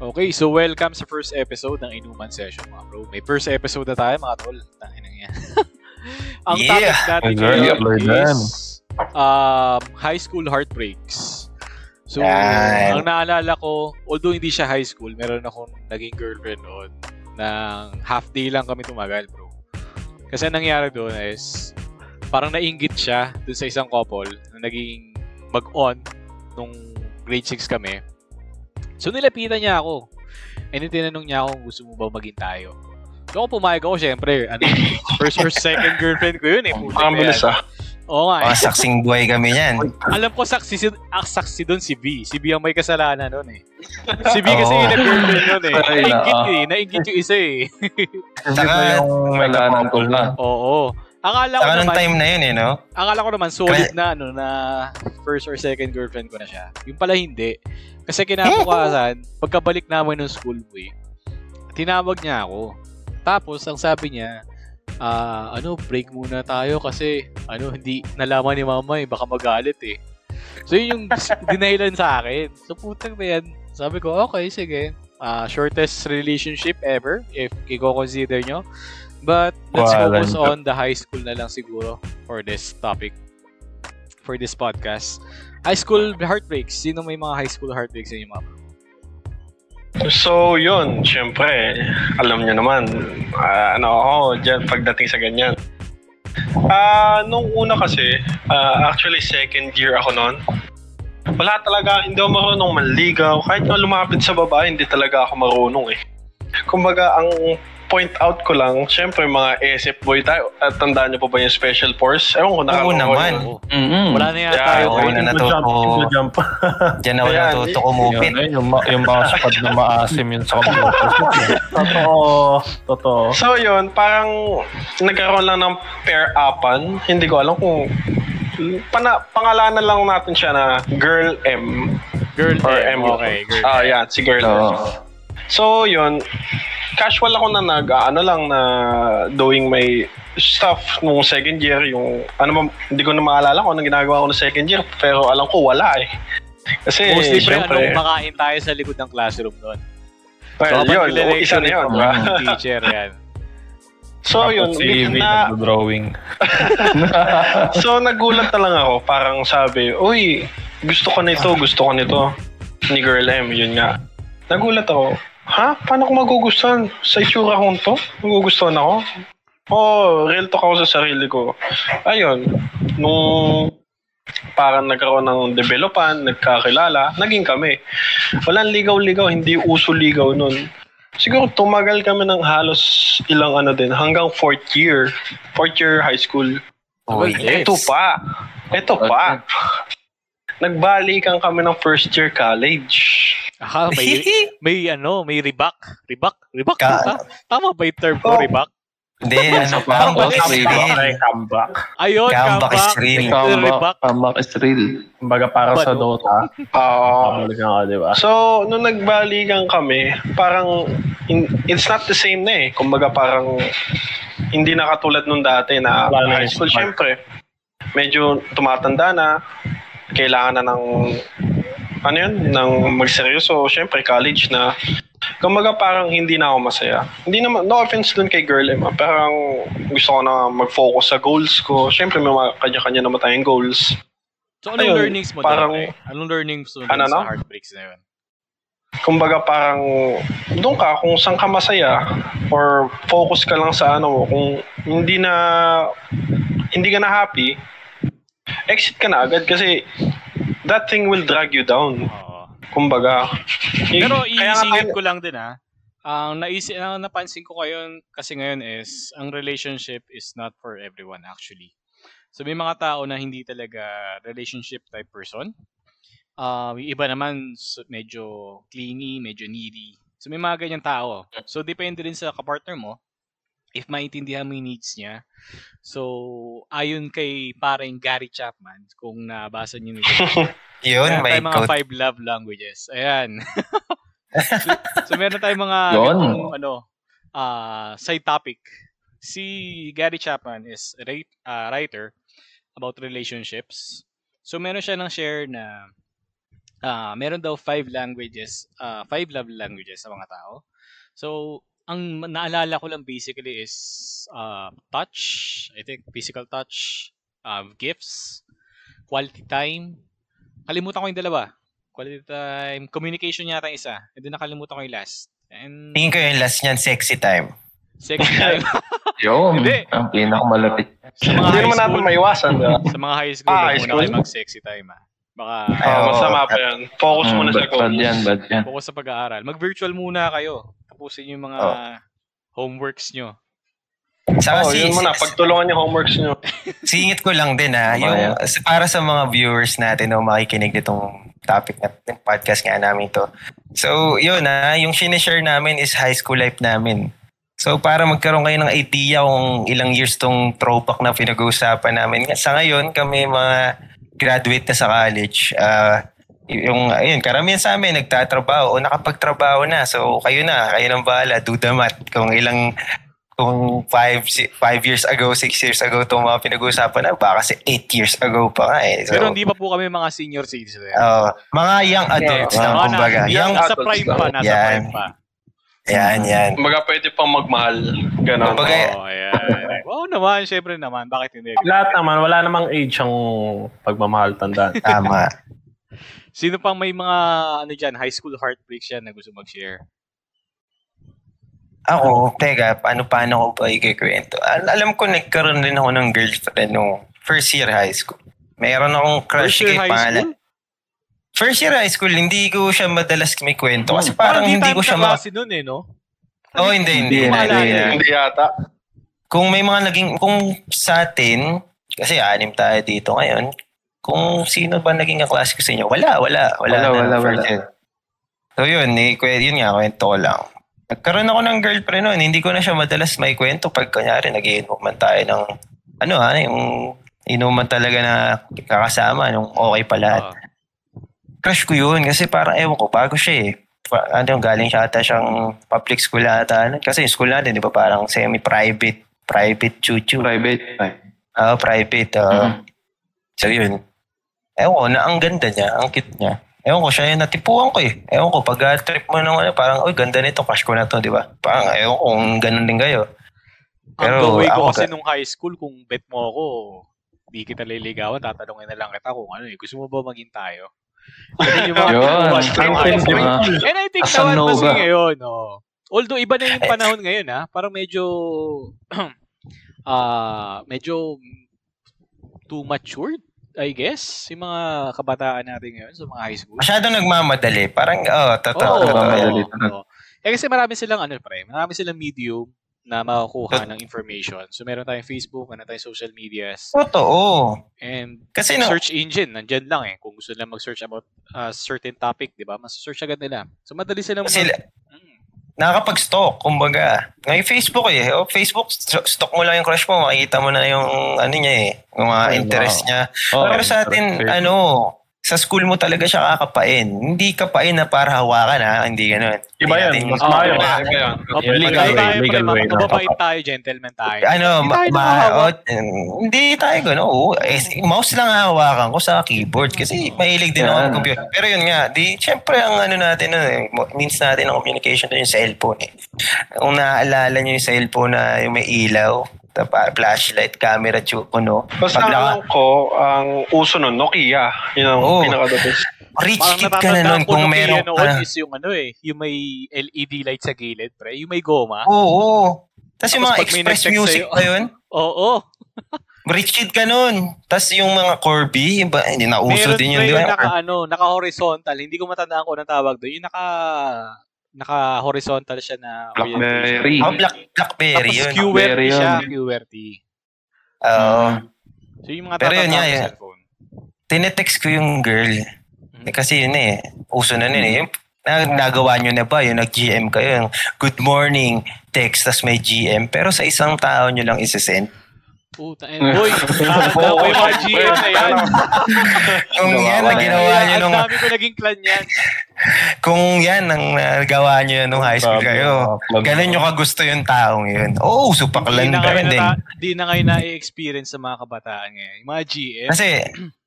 Okay, so welcome sa first episode ng Inuman Session, mga bro. May first episode na tayo, mga tol. Tangin yan. Ang Yeah! topic natin ngayon is um, high school heartbreaks. So, Yan. ang naalala ko, although hindi siya high school, meron akong naging girlfriend noon ng half day lang kami tumagal, bro. Kasi ang nangyari doon is, parang nainggit siya dun sa isang couple na naging mag-on nung grade 6 kami. So nilapitan niya ako. And then tinanong niya ako kung gusto mo ba maging tayo. So ako pumayag ako, syempre. Ano, first or second girlfriend ko yun eh. Bilis ah. Oo nga eh. Mga saksing buhay kami yan. Alam ko saksi, si, ah, saksi doon si V. Si V ang may kasalanan noon eh. Si V kasi Oo. yung nag-girlfriend noon eh. Ay, Nainggit eh. Nainggit yung isa eh. Saka- yung may kasalanan na? Oo. Akala ko Saka naman, time na yun eh, no? akala ko naman solid na ano na first or second girlfriend ko na siya. Yung pala hindi. Kasi kinabukasan, pagkabalik namin ng school boy, tinawag niya ako. Tapos ang sabi niya, ah, ano, break muna tayo kasi ano, hindi nalaman ni mama eh, baka magalit eh. So yun yung dinahilan sa akin. So putang na yan. Sabi ko, okay, sige. Ah, shortest relationship ever if i-consider nyo. But let's Walang focus on the high school na lang siguro for this topic. For this podcast. High school heartbreaks. Sino may mga high school heartbreaks sa inyo, bro? So, yun, syempre, alam niyo naman, ah, ano ako dyan pagdating sa ganyan. Ah, nung una kasi, ah, actually second year ako noon. Wala talaga, hindi ako marunong manligaw. Kahit nga lumapit sa babae, hindi talaga ako marunong eh. Kumbaga, ang point out ko lang, syempre mga SF boy tayo. At tandaan niyo pa ba yung special force? Ewan ko, naman. yun. Oo. Mm-mm. Wala na yata Yeah, tayo. oo, na natuto. jump. Diyan ako Ayan, natuto ayun, yung, yung mga squad na maasim yun sa computer. totoo. Totoo. So yun, parang nagkaroon lang ng pair-upan. Hindi ko alam kung pana, pangalanan lang natin siya na Girl M. Girl Or M. M. Okay, girl Ah, M. yeah, si Girl M. Oo. So yun, casual ako na nag, ah, ano lang na doing my stuff nung second year, yung, ano ba, hindi ko na maalala kung anong ginagawa ko nung second year, pero alam ko wala eh. Kasi, Mostly pre, syempre, anong makain tayo sa likod ng classroom doon. well, habang yun, isa na yun. yung diba? teacher yan. So yun, si Ivy na, nagdo-drawing. So nagulat na lang ako, parang sabi, uy, gusto ko nito, gusto ko nito. Ni Girl M, yun nga. Nagulat ako, ha? Paano ko magugustuhan? Sa itsura kong to? Magugustuhan ako? Oh, real talk ako sa sarili ko. Ayun, nung parang nagkaroon ng developan, nagkakilala, naging kami. Walang ligaw-ligaw, hindi uso ligaw nun. Siguro tumagal kami ng halos ilang ano din, hanggang fourth year. Fourth year high school. Uy, Yes. Ito pa. Ito pa. Nagbalikan kami ng first year college. Ah, may, may ano, may rebak. Rebak? Rebak Ka- ba? Tama ba yung term ko, Oh. rebak? Hindi, ano, comeback is real. comeback. Ayun, Comeback is real. Comeback, Rebak. comeback is real. Kumbaga para sa Ano? Dota, Oo. pabalikan ka, di ba? So, nung nagbalikan kami, parang in- it's not the same na eh. Kumbaga parang hindi na katulad nung dati na high school. Siyempre, medyo tumatanda na. Kailangan na ng ano yun, ng magseryoso. Siyempre, college na. Kumbaga parang hindi na ako masaya. Hindi naman, no offense dun kay Girl Emma. Parang gusto ko na mag-focus sa goals ko. Siyempre, may mga kanya-kanya naman tayong goals. So, anong Ayun, learnings mo parang- eh? Anong learnings mo Ano, sa heartbreaks na yun? kumbaga parang doon ka kung saan ka masaya or focus ka lang sa ano mo kung hindi na hindi ka na happy exit ka na agad kasi that thing will drag you down Oo. kumbaga Pero iisingit tayo- ko lang din ha. Ang naisip ang napansin ko ngayon kasi ngayon is ang relationship is not for everyone actually. So may mga tao na hindi talaga relationship type person. Ah, yung iba naman so- medyo clingy, medyo needy. So may mga ganyan tao. So depende rin sa kapartner mo if maintindihan mo yung needs niya. So ayon kay parang Gary Chapman kung nabasa niyo nito. Yun, Meron may mga quote. five love languages. Ayan. so, so meron tayong mga Yun. ganung, ano, ah side topic. Si Gary Chapman is a ah, writer about relationships. So meron siya ng share na ah meron daw five languages, ah five love languages sa mga tao. So, ang naalala ko lang basically is uh, touch, I think physical touch, uh, gifts, quality time. Kalimutan ko yung dalawa. Quality time, communication yata yung isa. And then nakalimutan ko yung last. And Tingin ko yung last niyan, sexy time. sex time. Yun, Hindi. ang pinakamalapit. sa mga Hindi naman natin maiwasan, di ba? sa mga high school, Ah, high muna school? kayo mag-sexy time ah. Baka oo. masama pa yan. Focus Mm, muna sa bad, bad goals. yan, bad yan. focus sa pag-aaral. Mag-virtual muna kayo. Tapusin yung mga Oh. homeworks nyo. Saka Oh, si, yun muna. si- Pagtulungan yung homeworks nyo. singit ko lang din ha, yung, para sa mga viewers natin na makikinig nitong topic na ng podcast nga namin to. So, yun ha, yung sinishare namin is high school life namin. So, para magkaroon kayo ng idea kung ilang years tong throwback na pinag-uusapan namin. Sa ngayon, kami mga graduate na sa college, ah, yung, ayun, karamihan sa amin nagtatrabaho o nakapagtrabaho na. So, kayo na, kayo nang bahala, do the math. Kung ilang kung five, si- five years ago, six years ago itong mga pinag-uusapan na, baka kasi eight years ago pa nga eh. So, Pero hindi pa po kami mga senior citizens. oh, mga young adults Yeah. lang, Mga kumbaga. na, Young, nasa prime pa, nasa Yan. prime pa. yan, yan. Kumbaga pwede pang magmahal. Ganon. Kumbaga, Oh, ayan. Oo naman, syempre naman. Bakit hindi? Lahat naman, wala namang age ang pagmamahal tandaan. Tama. Sino pang may mga, ano dyan, high school heartbreaks yan na gusto mag-share? Ako, teka, paano paano ko ba ikikwento? Al- alam ko nagkaroon din ako ng girlfriend nung first year high school. Meron akong crush First year kay high pangalan. school? First year high school, hindi ko siya madalas may kwento. Kasi Parang parang hindi ko siya ma... kaklase nun eh, no? Oh, hindi, hindi. Hindi, hindi, hindi. Hindi yata. Kung may mga naging... Kung sa atin, kasi anim tayo dito ngayon, kung sino ba naging kaklase ko sa inyo? Wala, wala. Wala, Wala, wala, wala. year. So yun, eh, kwe- yun nga, kwento ko lang. Nagkaroon ako ng girlfriend noon, hindi ko na siya madalas may kwento pag kunyari nagiinom man tayo ng ano ha, yung inuman talaga na kakasama nung okay pa lahat. Oo. Crush ko yun kasi parang ewan ko, bago siya eh. Ano, galing siya ata siyang public school ata. ano. Kasi yung school natin, di ba, parang semi-private, private chuchu. Private. Ay. Ah, private. ah. Mhm. So yun. Ewan ko, na ang ganda niya, ang cute niya. Ewan ko, siya yung natipuan ko eh. Ewan ko, pag ah, trip mo nung ano, parang, uy, ganda nito, crush ko na to, di ba? Parang, ewan ko, kung ganun din kayo. Ang Pero gawin ko kasi ka- nung high school, kung bet mo ako, di kita liligawan, tatanungin na lang kita kung ano eh, gusto mo ba maging tayo? Ganun yung mga Yun. Ah, And I think Asan naman kasi Nova? ngayon, oh. Although iba na yung panahon ngayon ha, parang medyo ah medyo too matured, I guess, yung mga kabataan natin ngayon sa mga high school. Masyadong nagmamadali. Parang, oh, totoo. Oo, totoo. madali oo, talaga. oo. Eh kasi marami silang ano pre, marami silang medium na makukuha ng information. So meron tayong Facebook, meron tayong social medias, Totoo. and Kasi no, search engine, nandyan lang eh. Kung gusto nila mag-search about a certain topic, di ba? Mas-search agad nila. So madali silang kasi mag-. Nakakapag-stalk, kumbaga. Ngayon Facebook eh. Oh, Facebook, st- stalk mo lang yung crush mo, makikita mo na yung ano niya eh, yung mga Ay, interest wow. niya. Oh, Pero sa atin, ano, sa school mo talaga siya kakapain. Hindi kapain na para hawakan ha, hindi ganun. Iba yan, mas. Okay, Legal way, legal way. mababait tayo, gentleman tayo. ano, Hindi ma, tayo ma, oh, hindi tayo gano'n. Oo, eh, mouse lang hawakan ko sa keyboard kasi mahilig din ako ng computer. Pero yun nga, di, syempre ang ano natin, ano, eh, means natin ng communication yung cellphone eh. Kung naaalala nyo yung cellphone na yung may ilaw, tapa, flashlight, camera, chuko, no? Basta Pag ang naka- ko, ang uso nun, Nokia. Yun ang Oo. pinaka-the best. rich Parang kid ka na nun ko kung meron noon ka. is yung ano eh, yung may LED light sa gilid, pre. Yung may goma. Oo, oo. Tapos yung mga express music pa yun. Oo. Rich kid ka nun. Tapos yung mga Corby, iba, hindi na uso Meron din yun, di yung ba? naka, ano, naka-horizontal. Hindi ko matandaan kung anong tawag doon. Yung naka, naka-horizontal siya na Blackberry. Oh, Black, Blackberry Tapos yun. QWERTY siya. QWERTY. Oo. So yung mga Pero yun sa cellphone. tinetext ko yung girl. Mhm. Eh, Kasi yun eh, uso na nun eh. Yung, na, nagawa nyo na ba, yung nag-GM kayo, yung good morning, text, tas may GM. Pero sa isang tao nyo lang isesend. Puta, and boy, ko yung mga GM na yan. Kung yan na ginawa nyo Ang nung, dami ko naging clan yan. kung yan ang nagawa nyo yun nung high school kayo, ganun nyo kagusto yung taong yun. Oo, oh, supaklan rin din. na, kayo na-experience sa mga kabataan ngayon. Yung mga GM, Kasi,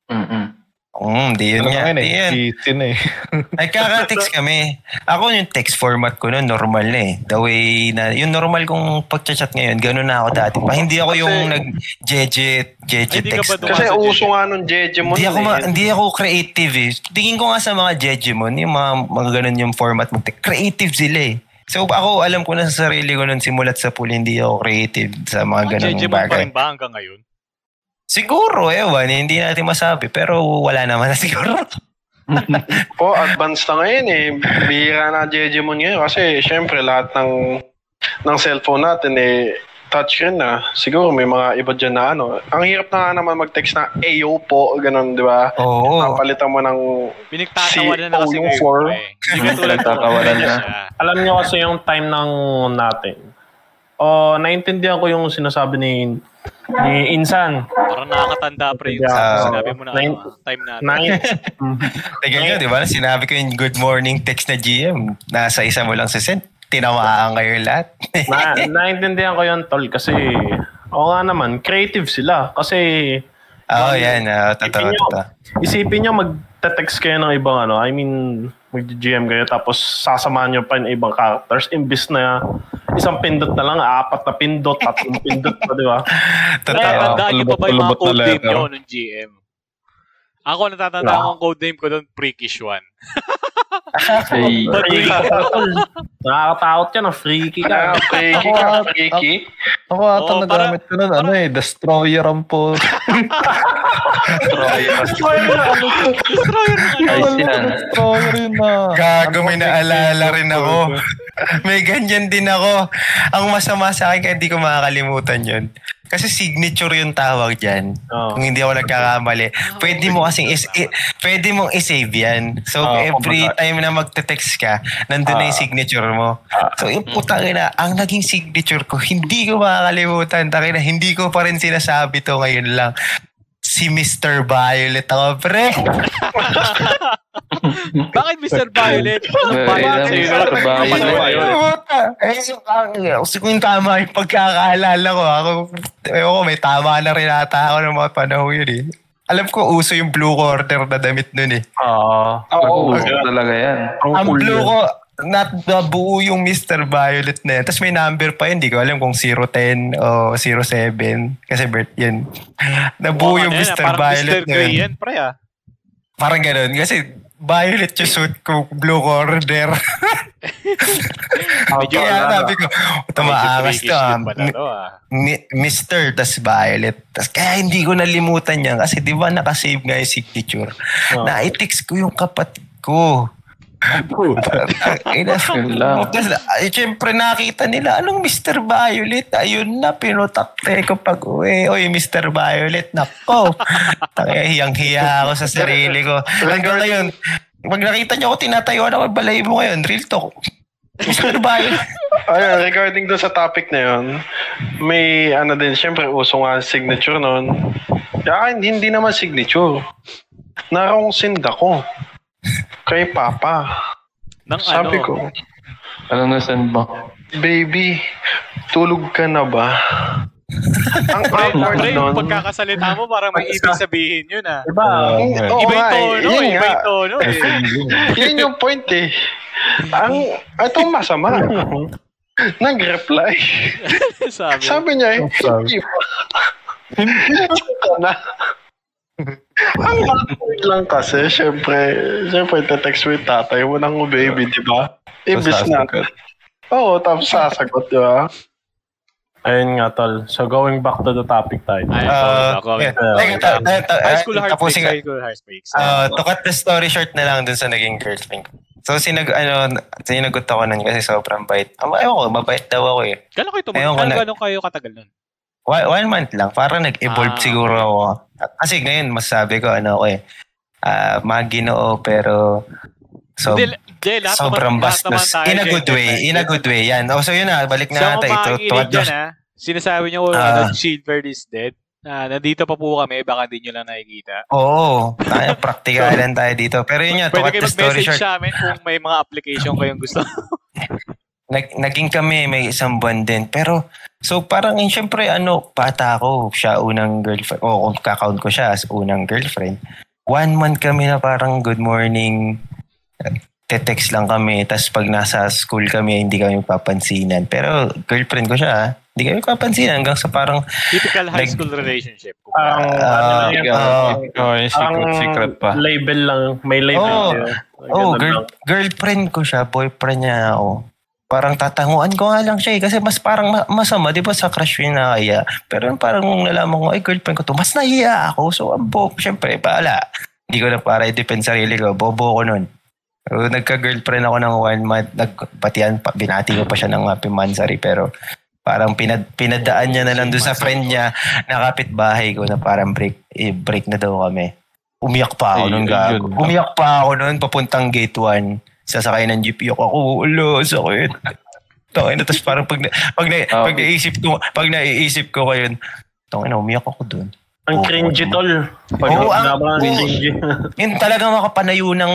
Mm-mm. Mm, di yun Ano nga. nga yun Di eh. yun. Easy na eh. Nagkaka-text kami. Ako yung text format ko noon, normal na eh. The way na, yung normal kong pagchat ngayon, ganun na ako dati. Pa, hindi ako yung Kasi- nag-jeje, jeje Hindi ka ba text. Kasi sa uso Jeje? nga nung Jeje mo. Hindi ako, nun ma- eh. hindi ako creative eh. Tingin ko nga sa mga Jejemon, yung mga, mga ganun yung format mo. Creative sila eh. So ako, alam ko na sa sarili ko nun simulat sa pool, hindi ako creative sa mga ganung Jeje mo pa bagay. rin ba hanggang ngayon? Siguro, ewan, hindi natin masabi. Pero wala naman na siguro. Po, advanced na ngayon eh. Bihira na Jejemon ngayon kasi syempre lahat ng ng cellphone natin eh touchscreen na. Siguro may mga iba dyan na ano. Ang hirap na nga naman mag-text na Ayo po, ganun, di ba? Oo. Napalitan mo ng Pinagtatawanan na Si kasi yung ngayon four. eh. Pinagtatawanan na. Alam niyo kasi yung time ng natin. Oh, naintindihan ko yung sinasabi ni ni Insan. Parang nakakatanda pre yung Ah. sinabi mo na Nine- time na. Nine, Tignan nyo, di ba? Sinabi ko yung good morning text na GM. Nasa isa mo lang sa send. Tinamaan kayo lahat. na, naintindihan ko yun, tol, kasi oo nga naman, creative sila. Kasi Oo, yan. Uh, totoo, Isipin totoo. isipin nyo mag-text kayo ng ibang ano, I mean, mag-GM kayo tapos sasamahan nyo pa yung ibang characters imbis na isang pindot na lang, apat na pindot, tatlong pindot pa, di ba? Kaya tandaan nyo pa ba yung mga na code name nyo nung GM? Ako natatandaan ko ang code name ko doon, Freakish One. Hey. Wait, ka. Nakakatakot yan, ah, freaky ka. Ah, freaky Ako, ka, ah, freaky. Ako ata Oo, nagamit ko nun, ano eh, Destroyer ang po. destroyer na ano. Ayos yan. Destroyer yun na. Gago, may naalala rin ako. May ganyan din ako. Ang masama sa akin kaya di ko makakalimutan yun. Kasi signature yung tawag dyan. Oo. Kung hindi ako nagkakamali. Pwede mo kasing is, i- pwede mong isave yan. So Oo, every kumbaga. time na magte-text ka, nandun na yung signature mo. So yung putang ina, ang naging signature ko, hindi ko makakalimutan. Tangina, hindi ko pa rin sinasabi to ngayon lang. Si Mr. Violet ako, pre. Bakit Mr. Violet? Mr. Violet. Eh, kasi kung tama yung pagkakaalala ko, ako, ewan ko, may tama na rin ata ako ng mga panahon yun eh. Alam ko, uso yung blue quarter na damit nun eh. Oo. Oo. Gusto talaga yan. Ang blue ko, not nabuo yung Mr. Violet na yan. Tapos may number pa yun, di ko alam kung 010 o 07. Kasi birth yun. Nabuo yung Ano Mr. parang Violet Mr. na yun. yan, pre ah. Parang ganun. Kasi violet yung suit ko, blue quarter. Medyo Kaya sabi ko, tumaangas to ah. to, ah. Mi- Mr. tas Violet. Tas kaya hindi ko nalimutan yan kasi di ba nakasave nga yung signature. Oo. Na-text ko yung kapatid ko. Ina, lang. Tapos, ay, syempre nakita nila, anong Mr. Violet? Ayun na, pinutakte ko pag uwi. Oy, Mr. Violet, nako. Hiyang-hiya ako sa sarili ko. Hanggang ngayon, pag nakita niyo ako, tinatayuan ako, balay mo ngayon, real talk. Mr. Violet. Ayun, regarding doon sa topic na yun, may ano din, syempre uso nga signature nun. Kaya hindi, hindi naman signature. Narong sinda ko. Kay Papa. Nang Sabi ano, ko, Anong nasend mo? Baby, tulog ka na ba? ang awkward pre, yung nun. pagkakasalita mo, parang may ibig sabihin yun ah. Diba? Oo Iba yung tono, yun iba yung tono eh. Yun yung point eh. Ang, ito masama. Nag-reply. Sabi. Sabi niya eh, Sabi. hindi ka na. Ang awkward lang kasi, syempre, syempre, text mo yung tatay mo ng baby, di ba? Ibis na. Oo, tapos sasagot, di ba? Ayun nga, tol. So, going back to the topic tayo. Ay, Uh, uh, yeah. Ta- High school heartbreaks. High school heartbreaks. Uh, to cut the story short na lang dun sa naging girlfriend ko. So, sinag, ano, sinagot ako nun kasi sobrang bait. Um, ewan ko, mabait daw ako eh. Gano'n kayo tumagal? Ayun Gano'n kayo katagal nun? One, one month lang. Parang nag-evolve Ah, siguro ako. Kasi ngayon, masabi ko, ano ako eh, ah, maginoo pero so, Hindi, Jay, lahat sobrang naman, lahat bastos. tayo, In a good way. In a good way. Yan. O, so yun na. Balik na natin. Ito, makikinig dyan ha, sinasabi niyo Ah. ano, Silver is dead. Na nandito pa po kami, baka di nyo lang nakikita. Oo. Tayo, praktikalan tayo dito. Pero yun nga, to cut Pwede kayo the story mag-message short. sa amin kung may mga application kayong gusto. nag, naging kami, may isang buwan din. Pero, so parang yun, syempre, ano, bata ako. Siya unang girlfriend. O kung kakount ko siya as unang girlfriend. one month kami na parang good morning, te-text lang kami. Tapos pag nasa school kami, hindi kami papansinan. Pero girlfriend ko siya, ah. hindi kami papansinan hanggang sa parang, Typical high Like- school relationship. Ang ano ah, yan, ah, Oh, yung secret, ang secret pa. label lang. May label. Oo. yun. oh, girl, lang. girlfriend ko siya, boyfriend niya ako. Parang tatanguan ko nga lang siya eh. Kasi mas parang ma- masama, di ba sa crush yun na kaya. Pero parang nalaman ko, ay girlfriend ko to, mas nahiya ako. So, ang bo, syempre, paala. Hindi ko na para i-depend sarili ko. Bobo ko nun. So, nagka-girlfriend ako ng one month. Nagpatian, pa, binati ko pa siya ng happy mansari. Pero parang pinad, pinadaan niya na lang doon sa friend niya na kapitbahay ko na parang break, eh, break na daw kami. Umiyak pa ako Ay, nung yun gago. Umiyak pa ako noon papuntang gate 1. Sasakay ng jeep yung ako. Ulo, sakit. Tangin na, tapos parang pag, na, pag, na, Ah. pag naisip ko, pag naiisip ko kayo, tangin na, umiyak ako doon. Ang Oo, cringy tol. Pag Oo, ang- cringy. Yun talaga makapanayo ng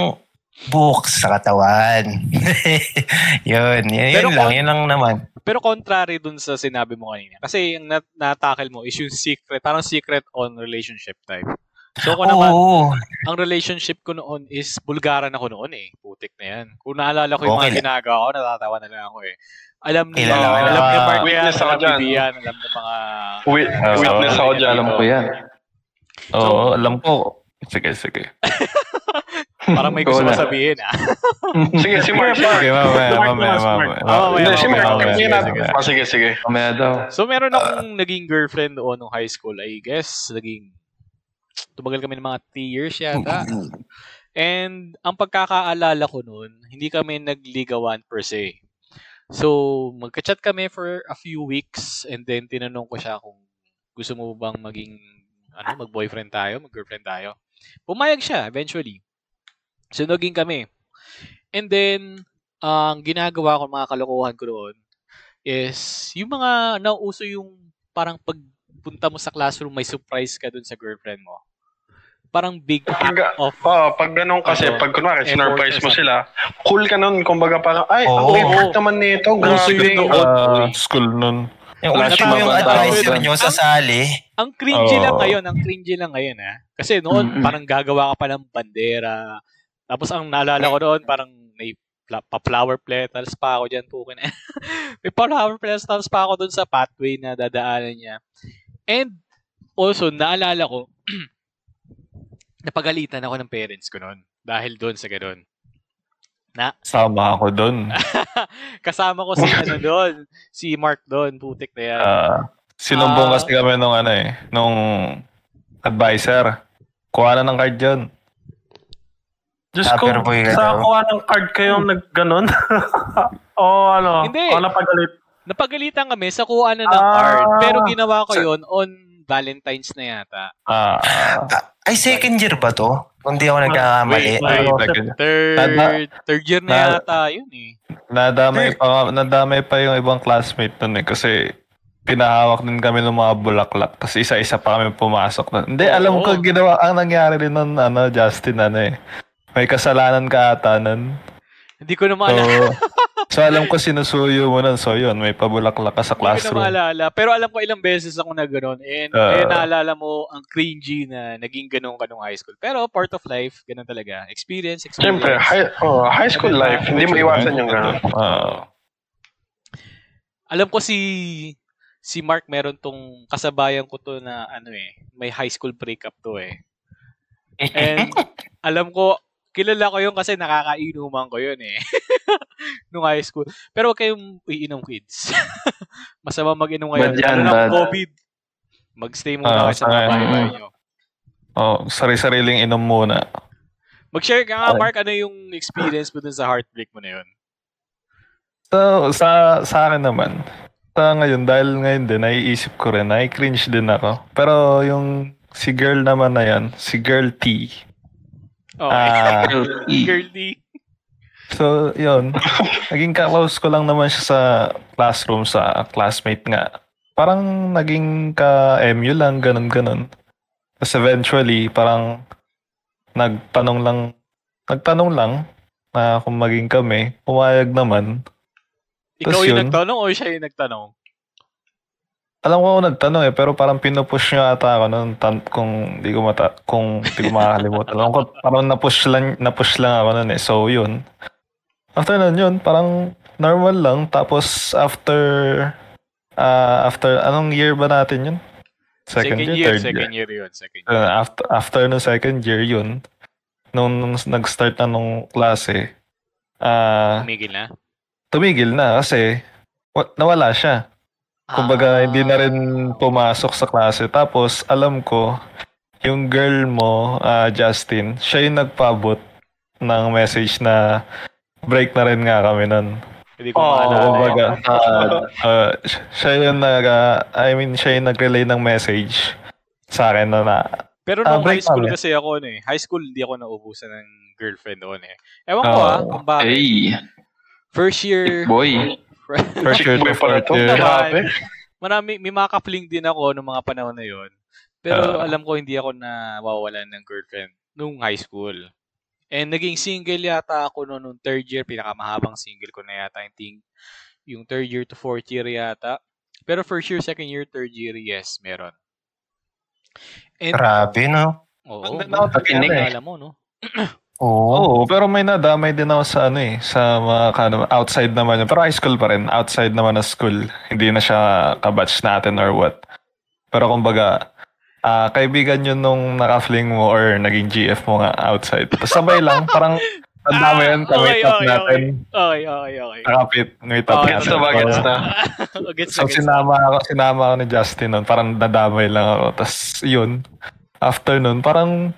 buhok sa katawan. yun, yun, Pero yun lang, yun lang naman. Pero contrary dun sa sinabi mo kanina. Kasi yung nat- natackle mo is yung secret, parang secret on relationship type. So Oo, ko naman, ang relationship ko noon is bulgaran ako noon eh. Putik na yan. Kung naalala ko yung Okay mga ginagawa ko, natatawa na lang ako eh. Alam ni, Kilala uh, ka na. alam ni Mark yan, ako alam ni. Bian, alam ng mga... Ah, witness so, ako dyan. Alam ko yan. Oo, alam ko. Sige, sige. Parang may gusto masabihin ah. Sige, si Mark. Sige, mamaya, mamaya, mamaya. Ah, mamaya, Hindi, si mamaya, Mark. mamaya. Sige, Sige, natin. sige. Ah, sige, sige. Mamaya daw. So meron akong naging girlfriend noon nung high school. I guess, naging... Tumagal kami ng mga 3 years yata. And ang pagkakaalala ko noon, hindi kami nagligawan per se. So, magka-chat kami for a few weeks and then tinanong ko siya kung gusto mo bang maging ano, mag-boyfriend tayo, mag-girlfriend tayo. Pumayag siya eventually. So, naging kami. And then, ang ginagawa ko, mga kalokohan ko noon, is yung mga nauuso yung parang pagpunta mo sa classroom, may surprise ka dun sa girlfriend mo. Parang big Pag, of oh, pag ganun kasi, Oo. pag kunwari, or mo sila, cool ka nun. Kumbaga parang, ay, ang Oo. effort naman nito. Yun Grabe. noon. Ah, school nun. Yung ultimo tayong yung mga advice tao. nyo sa sali. Ang cringy Oo. lang ngayon, ang cringy lang ngayon ha. Kasi noon, Mm-mm. parang gagawa ka pa ng bandera. Tapos ang naalala ko noon, parang may pla- pa-flower petals pa ako dyan. Pukin may flower petals pa ako doon sa pathway na dadaanan niya. And also, naalala ko, napagalitan ako ng parents ko noon. Dahil doon sa ganun. Sama ako dun. Kasama ko si ano doon, si Mark doon, putik na yan. Ah, sinumbong Ah. kasi kami nung ano eh, nung advisor. Kuha na ng card yun. Diyos ko, sa kuha ng card kayong nagganon? o ano? Hindi. O napagalit? Napagalitan kami sa kuha na ng Ah. card. Pero ginawa ko Sa- yon on Valentine's na yata. Ah, Ay, second year ba to? Kung di ako nagkakamali. Wait, Ano, Third, third year na Na- yata yun eh. nadamay pa, nadamay pa yung ibang classmate nun eh, kasi pinahawak din kami ng mga bulaklak. Tapos isa-isa pa kami pumasok nun. Hindi, alam ko ginawa, ang nangyari din nun, ano, Justin, ano eh. May kasalanan ka ata nun. Hindi ko na maalala. so alam ko sinusuyo mo nun. So yun, may pabulaklak ka sa Hindi ko classroom. maalala. Pero alam ko ilang beses ako na gano'n. And Ah. kaya naalala mo ang cringy na naging ganun ka nung high school. Pero part of life, ganun talaga. Experience, experience. Siyempre, high, oh, high school life, hindi mo iwasan yung gano'n. Ah, alam ko si si Mark meron tong kasabayan ko to na ano eh, may high school breakup to eh. And alam ko, kilala ko yun kasi nakakainuman ko yun eh. Nung high school. Pero huwag kayong iinom kids. Masama mag-inom ngayon. Bad yan, Lalo bad. COVID. Mag-stay muna Ah, kayo sa mga bahay-bahay nyo. oh, sari-sariling inom muna. Mag-share ka nga, Okay. Mark, ano yung experience mo dun sa heartbreak mo na yun? So, sa, sa akin naman, sa ngayon, dahil ngayon din, naiisip ko rin, nai-cringe din ako. Pero yung si girl naman na yan, si girl T. Okay. Ah, Girly. so, yun. Naging ka-close ko lang naman siya sa classroom, sa classmate nga. Parang naging ka-MU lang, ganun-ganun. Tapos eventually, parang nagtanong lang, nagtanong lang na kung maging kami, pumayag naman. Ikaw Tas yung yun. nagtanong o siya yung nagtanong? Alam ko ako nagtanong eh, pero parang pinupush nyo ata ako nung tan- kung di ko mata kung di ko makakalimutan. alam ko parang napush lang napush lang ako nun eh. So yun. After nun yun, parang normal lang. Tapos after ah after anong year ba natin yun? Second, year, third second year. year yun, second year. Uh, after after nung second year yun, nung, nung nag-start na nung klase, ah Tumigil na. tumigil na kasi wa- nawala siya. Kumbaga, hindi na rin pumasok sa klase. Tapos, alam ko, yung girl mo, ah, Justin, siya yung nagpabot ng message na break na rin nga kami nun. Hindi ko Oh, maalala. Kumbaga, ah, ah, siya yung nag, ah, I mean, siya yung nag-relay ng message sa akin na, na Pero Ah, nung high break school kami. kasi ako ano eh. High school hindi ako naubusan ng girlfriend noon eh. Ewan ko Oh. ah, kung bakit. Hey, First year, boy. Boy to year. Grabe. marami, may mga ka-fling din ako nung mga panahon na yon. Pero Ah. alam ko hindi ako nawawalan ng girlfriend nung high school. And naging single yata ako noon nung third year. Pinakamahabang single ko na yata. I think yung third year to fourth year yata. Pero first year, second year, third year, yes, meron. And, Grabe, no? oo, Ang ganda ako Pakinig eh. alam mo, no? Oo. Oo, pero may nadamay din ako sa ano eh, sa mga ano, outside naman yun. Pero high school pa rin, outside naman na school. Hindi na siya kabatch natin or what. Pero kumbaga, ah kaibigan yun nung naka-fling mo or naging GF mo nga outside. Tapos sabay lang, parang ang dami yun, Ah, okay, up okay, natin. Okay, okay, okay. Nakapit, meet up Okay, natin. Ba? Gets na. Gets So gets sinama ako, sinama ako ni Justin nun, parang nadamay lang ako. Tapos yun, after nun, parang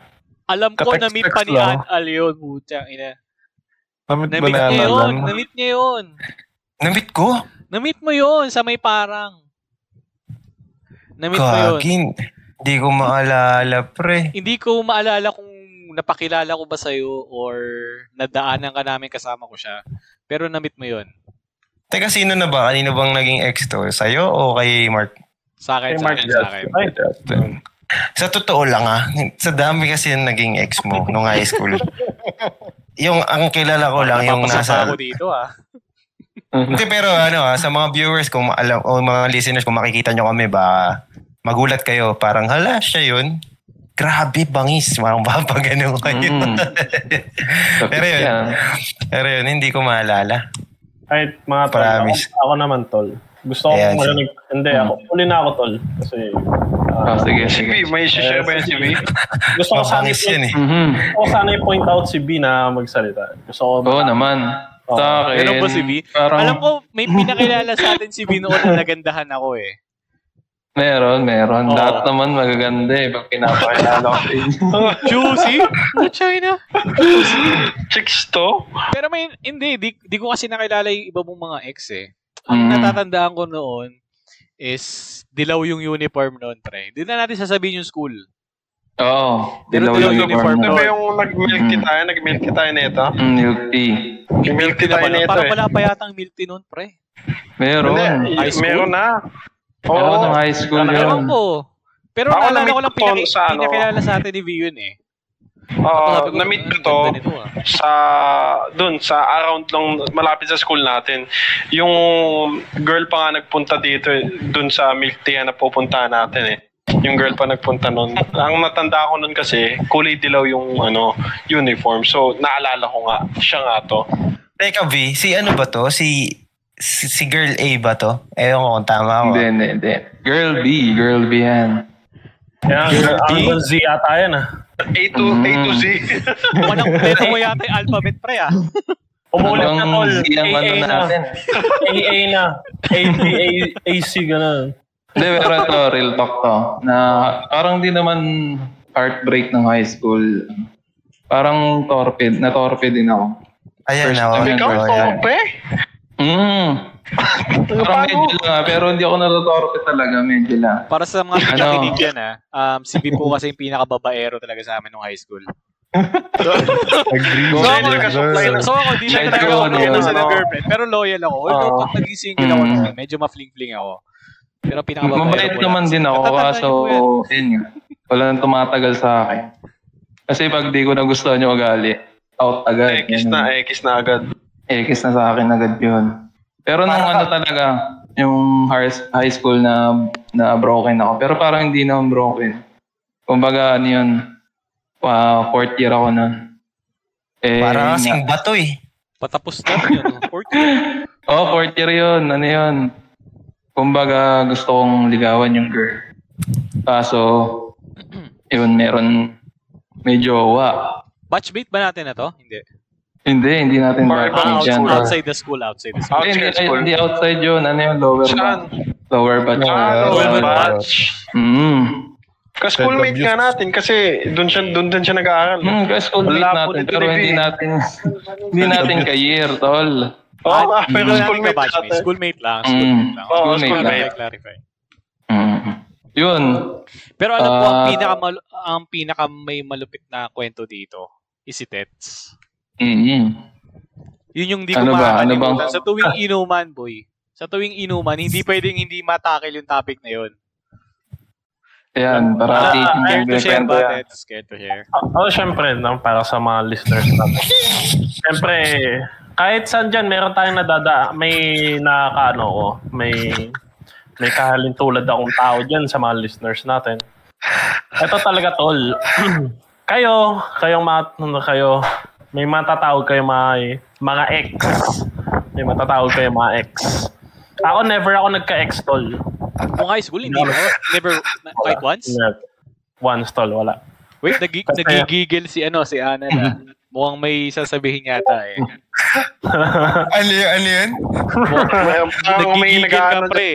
Alam ko Katext- na-meet pa ni. Aunt Al yun, putang ina. namit ba Na-meet na niya yun, na-meet niya yun. Namit ko? Na-meet mo yun sa may parang. Na-meet mo yun. Kagin. Hindi ko maalala, pre. Hindi ko maalala kung napakilala ko ba sa'yo or nadaanan ka namin kasama ko siya. Pero na-meet mo yun. Teka, sino na ba? Kanino bang naging ex to? Sa'yo o kay Mark? Sa akin, Kay sa Mark akin, sa akin. Ay, Sa totoo lang ah, sa dami kasi yung naging ex mo nung high school. yung ang kilala ko lang yung nasa ako dito ah. Hindi pero ano ah, sa mga viewers kung alam o mga listeners kung makikita nyo kami ba magulat kayo parang hala siya yun. Grabe bangis, parang papagano kayo. Mm. pero yun, Yan. pero yun, hindi ko maalala. Kahit mga tol, Promise. ako, ako naman tol. Gusto ko Ayan, marinig. Hindi, ako. Uli na ako tol. Kasi, ah, Oh, sige, Si sige. V, may share ba yan si V? gusto ko sana, yan eh. Mhm. gusto ko sana i-point out si B na magsalita. Gusto ko, Oo naman. Sa akin, Ganun ba si V? Parang, Alam ko, may pinakilala sa atin si V noon na nagandahan ako eh. meron, meron. Oo. Lahat naman magaganda eh. Pag pinapakilala ko sa inyo. Juicy? Oh, China? Chicks to? Pero may, hindi, di, di ko kasi nakilala yung iba mong mga ex eh. Ang Mm. natatandaan ko noon is dilaw yung uniform noon, pre. Hindi na natin sasabihin yung school. Oo. Pero Dilaw dilaw yung uniform Ano ba yung nag-milk tea tayo? Nag-milk tea tayo nito? Mm, milk tea. Yung milk tea tayo nito parang eh. wala pa yatang milk tea noon, pre. Meron. Hindi, High school? meron na. Meron Oo. ng high school yun. Ko. Pero Ako naalala ko lang ano. pinakilala sa atin ni V yun eh. Sabi na-meet ko "Ah, to ah." sa dun sa around lang malapit sa school natin. Yung girl pa nga nagpunta dito eh, dun sa milk tea na pupuntahan natin eh. Yung girl pa nagpunta nun. Ang natanda ko nun kasi kulay dilaw yung ano uniform. So naalala ko nga siya nga to. Teka V, si ano ba to? Si si, si girl A ba to? Ewan ko kung tama ako. Hindi, hindi, hindi. Girl B. Girl B yan. Yan, Angon Z ata yan ah. A to A to Z. Walang letter mo yata yung alphabet, pre ah. Umulit na tol. Ang ano AA na. natin. AA na. AB, A- AC, gano'n. Hindi, pero ito, real talk to. Na parang di naman heartbreak ng high school. Parang torpid. Na-torpid din ako. Ayan First na. oh. Ikaw Ayan. Mm. Parang medyo lang ah, pero hindi ako natotorpid talaga, medyo lang. Para sa mga Ano? pinakinig yan ah, um, si V po kasi yung pinakababaero talaga sa amin nung high school. Agree. So, ako, so, na. so ako, di Medyo talaga ako ano, naubusan ng ano. girlfriend. Pero loyal ako. Although, Oo. pag naging single ako Mm. medyo ma-fling-fling ako. Pero pinakababaero Mabait ko naman din ako, kaso yan. yun nga. Wala nang tumatagal sa akin. Kasi pag di ko nagustuhan yung ugali, out agad. X na, X na agad. Ekis na sa akin agad yun. Pero nung ano talaga, yung high, school na na broken ako. Pero parang hindi naman broken. Kumbaga, ano yun, uh, fourth year ako nun. Eh, Para yun kasing bato eh. Patapos na yun. no? Fourth year. Oo, oh, fourth year yun. Ano yun? Kumbaga, gusto kong ligawan yung girl. Kaso, yun, meron may jowa. Batchmate ba natin na to? Hindi. Hindi, hindi natin Or batch Ah, dyan. outside, outside the school, outside the school. Hindi, Outside hindi, school. hindi outside yun. Ano yun, lower Saan? batch. Lower batch. Ah, Ah, lower lower batch. batch. Mm. Ka-schoolmate nga natin kasi doon siya doon din siya nag-aaral. Hmm, kasi schoolmate Wala po natin, pero hindi natin, hindi natin ka-year, tol. Oo nga, pero schoolmate natin. Schoolmate lang. Mm. Schoolmate lang. Oo, Schoolmate schoolmate. lang. Clarify. Mm. Yun. Pero alam ko, ang Ah. pinaka, ang pinaka may malupit na kwento dito is si Tets. Mm-hmm. Yun yung hindi ko Ano ba? Ano bang- Sa tuwing inuman, boy. Sa tuwing inuman, hindi pwedeng hindi matakil yung topic na yun. Ayan, para Ah, titin Scared yung to share ba, yan. Tets? Scared to share. Oo, oh, syempre, no, para sa mga listeners natin. syempre, kahit saan dyan, meron tayong nadada, may nakakaano ko, may may kahalintulad akong tao dyan sa mga listeners natin. Ito talaga, tol. kayo, kayong mga, ano kayo, may matatawag kayo mga, mga ex. May matatawag kayo mga ex. Ako, never ako nagka-ex, tol. Kung high school, hindi mo. Never, kahit once? Once, tol, wala. Wait, Kasi- nagigigil si ano, si Ana na. Mukhang may sasabihin yata eh. Ano yun? Ano yun? Parang may Nagigigil ka pre.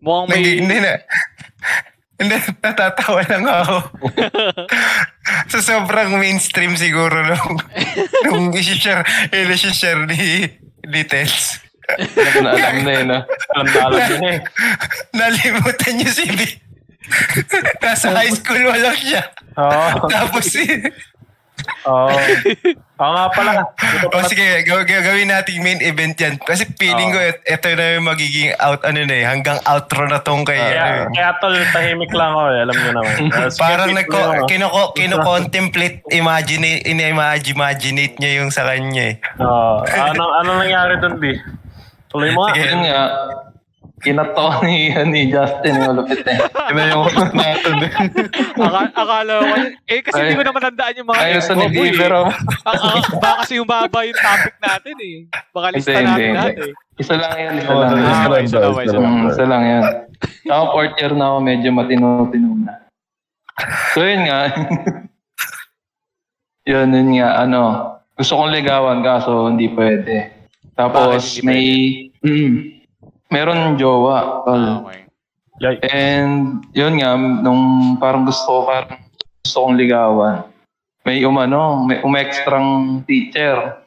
Mukhang may... Nag- hindi na. Hindi, natatawa lang ako. sa sobrang mainstream siguro nung, nung isi-share, isi-share ni, ni Tels. Na alam na yun, ah. Alam na alam yun eh. Nalimutan niyo si B. Nasa high school wala siya. Oo. Tapos si... Oo. Oo nga pala. O sige, gaw- gaw- gawin nating main event yan. Kasi feeling ko, et- ito na yung magiging out, ano na eh, hanggang outro na tong kay, ano Kaya, eh. kaya tol, tahimik lang ako eh. Alam niyo naman. Uh, Parang nagko, ako. kinoko, kino-contemplate, imagine, in-imaginate niya yung sa kanya eh. Oo. ano, ano nangyari dun, B? Tuloy mo nga. Sige. Nga, kinato ni, ni Justin yung malupit eh. Yun na yung host natin. Aka- akala ko, eh kasi hindi ko na matandaan yung mga Ayos ex sa eh. pero Baka kasi humaba yung topic natin eh. Baka lista natin hindi. eh. isa lang yan, isa lang. isa lang isa lang, isa isa lang Mm, isa lang yan. Ako fourth year na ako, medyo matino-tino na. So yun nga. yun, yun nga, ano, gusto kong ligawan kaso hindi pwede. Tapos may, mm, meron jowa. tol. Ah, okay. Yay. And yun nga, nung parang gusto ko, parang gusto kong ligawan. May umano, may umextrang teacher.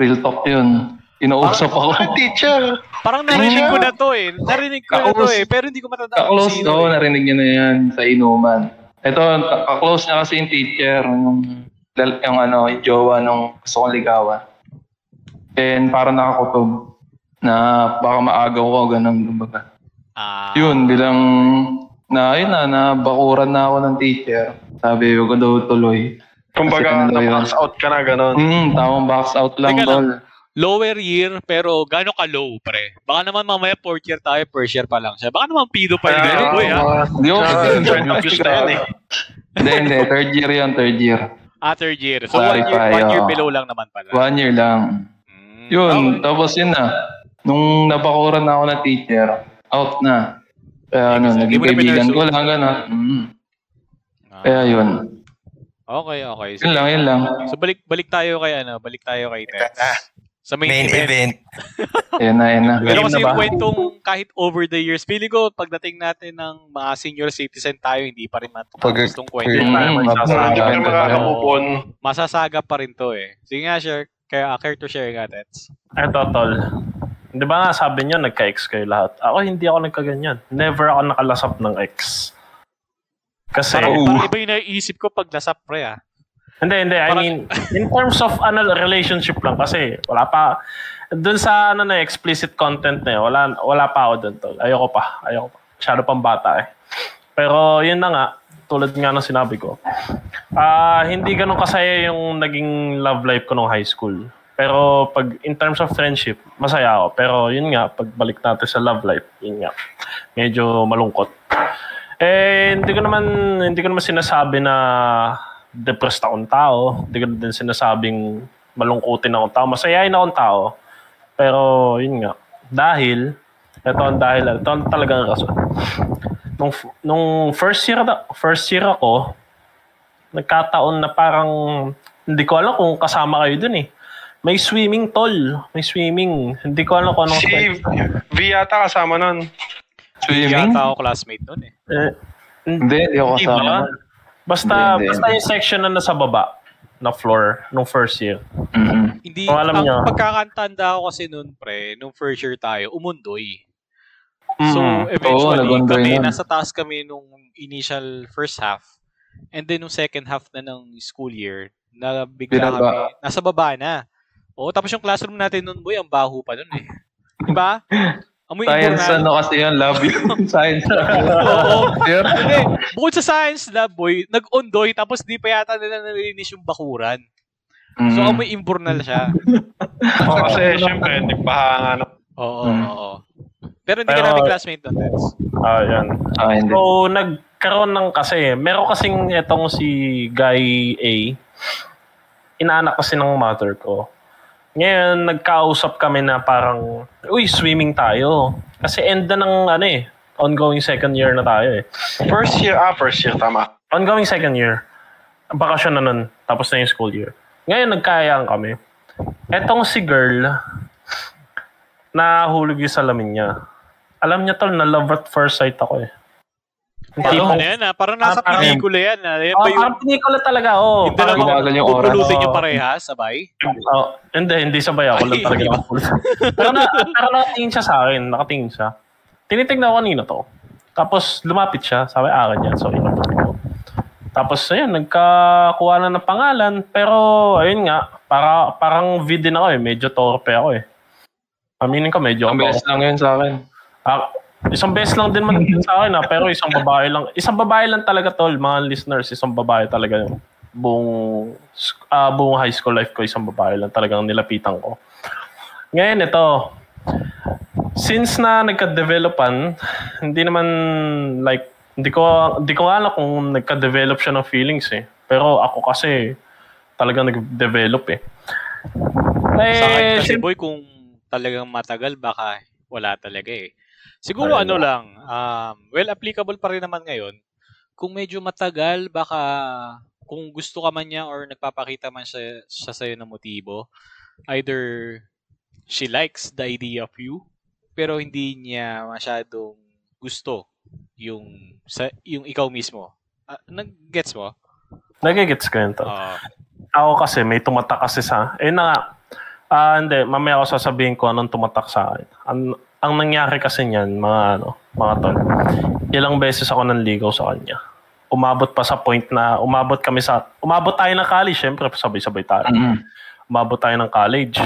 Real talk yun. Inausap ako. Ah, teacher. Parang narinig ko na to eh. Narinig ko na to eh. Pero hindi ko matandaan Ka-close sino ko, eh. narinig niyo na yan sa inuman. Ito, ka-close niya kasi yung teacher, yung, yung ano, yung jowa nung gusto kong ligawan. And parang nakakutob na baka maagaw ko, ganun, kumbaga. Ah, Yun, bilang na, yun na, nabakuran na ako ng teacher. Sabi, huwag ko daw tuloy. Kumbaga, yun? na-pass out ka na, gano'n. Hmm, tamang box out lang, Teka lang. lower year, pero gano'n ka low, pre? Baka naman mamaya fourth year tayo, first year pa lang siya. Baka naman pido pa yun, boy, ha? Hindi ko Ah, Diyos na yan eh. Hindi, hindi. Third year yun, third year. Ah, third year. So, one year, Clarify, one year below lang naman pala. One year lang. Mm. Yun, Okay. tapos yun na. Nung nabakuran na ako ng teacher, out na. Kaya ano, naging kaibigan ko lang, gano'n. Mm. Ah, Kaya yun. Okay, okay. Yun lang, yun lang. So, balik balik tayo kay, ano, balik tayo kay Tets. Sa main, Main event. event. Yan na, yan na. Pero kasi yung kwentong kahit over the years, feeling ko pagdating natin ng mga senior citizen tayo, hindi pa rin matapos tong kwento. Mm, yun. on. Masasaga pa rin to eh. Sige nga, share. Kaya, uh, care to share nga, Tets. Eto, tol. Di ba nga sabi niyo, nagka-ex kayo lahat? Ako, hindi ako nagkaganyan. Never ako nakalasap ng ex. Kasi, Parang, parang iba yung naiisip ko pag nasa pre ah. hindi, hindi. I parang- mean, in terms of ano, relationship lang kasi, wala pa, dun sa ano na explicit content na yun, wala, wala pa ako dun, tol. Ayoko pa. Ayoko pa. Masyado pang bata eh. Pero yun na nga, tulad nga ng sinabi ko, ah hindi ganun kasaya yung naging love life ko nung high school. Pero pag in terms of friendship, masaya ako. Pero yun nga, pagbalik natin sa love life, yun nga, medyo malungkot. Eh, hindi ko naman, hindi ko naman sinasabi na depressed akong tao. Hindi ko din sinasabing malungkutin akong tao. Masayain akong tao. Pero, yun nga, dahil, ito ang dahil, ito ang talagang rason. Nung, nung first year, first year ako, nagkataon na parang, hindi ko alam kung kasama kayo dun eh. May swimming tol. May swimming. Hindi ko alam kung anong Si V yata kasama nun. Swimming? Yata ako classmate nun eh. Eh, Hindi, hindi ako kasama. Basta, Hindi, hindi, basta yung section na nasa baba na floor nung first year. Mm-mm. Hindi, Kung alam ang niyo. pagkakantanda ko kasi nun, pre, nung first year tayo, umundoy. So, Mm. eventually, Oo, kami, nun. nasa taas kami nung initial first half. And then, nung second half na ng school year, na bigla Binaba. kami, nasa baba na. Oo, tapos yung classroom natin nun, boy, ang baho pa nun eh. Diba? Amoy Science na. ano kasi yun, love yun. Science. Oo. Sir? Hindi, bukod sa science lab, boy, nag-ondoy, tapos di pa yata nila nalinis yung bakuran. So, Mm. amoy imburnal siya. Oh, kasi syempre, hindi pa ano. Oo, Mm. oo. Pero hindi ka Pero- namin classmate nun, Tens. Ah, yan. Ah, hindi. So, nagkaroon ng kasi, meron kasing itong si Guy A, inaanak kasi ng mother ko. Ngayon, nagkausap kami na parang, uy, swimming tayo. Kasi end na ng, ano eh, ongoing second year na tayo eh. First year, ah, first year, tama. Ongoing second year. Bakasyon na nun, tapos na yung school year. Ngayon, nagkayaan kami. Etong si girl, nahulog yung salamin niya. Alam niya tol, na love at first sight ako eh. Yung Parang ano yan ah, parang nasa Ah, parang- pelikula yan ah. Yan Oh, yung parang pelikula talaga, oh. yung Parang, Gumagal yung oras. pupulutin yung Oo. parehas, sabay? oh, hindi, hindi sabay ako. Lang talaga ako. pero, na, pero nakatingin siya sa akin, nakatingin siya. Tinitignan ko kanina to. Tapos lumapit siya, sabi akin yan. So, inapot ko. Tapos, ayun, nagkakuha na ng pangalan. Pero, ayun nga, para, parang V din ako eh. Medyo torpe ako eh. Aminin ko, medyo Ang best lang yun sa akin. Ah, isang beses lang din man sa akin ah, pero isang babae lang. Isang babae lang talaga tol, mga listeners, isang babae talaga yung buong ah, buong high school life ko, isang babae lang talagang nilapitan ko. Ngayon ito, since na nagka-developan, hindi naman like hindi ko hindi ko alam kung nagka-develop siya ng feelings eh. Pero ako kasi talagang nag-develop eh. Eh, Sa akin kasi sim- boy, kung talagang matagal, baka wala talaga eh. Siguro Ay, ano lang, um, well, applicable pa rin naman ngayon. Kung medyo matagal, baka kung gusto ka man niya or nagpapakita man siya, siya sa'yo ng motibo, either she likes the idea of you, pero hindi niya masyadong gusto yung sa yung ikaw mismo. Ah, nag-gets mo? nagigets ko yun to. Ah, Ako kasi, may tumatak kasi sa... Eh na nga. Ah, hindi. Mamaya ako sasabihin ko anong tumatak sa akin. Ang, ang nangyari kasi niyan, mga ano, mga tol. Ilang beses ako nanligaw sa kanya. Umabot pa sa point na, umabot kami sa, umabot tayo ng college, syempre, sabay-sabay tayo. Mm. Umabot tayo ng college.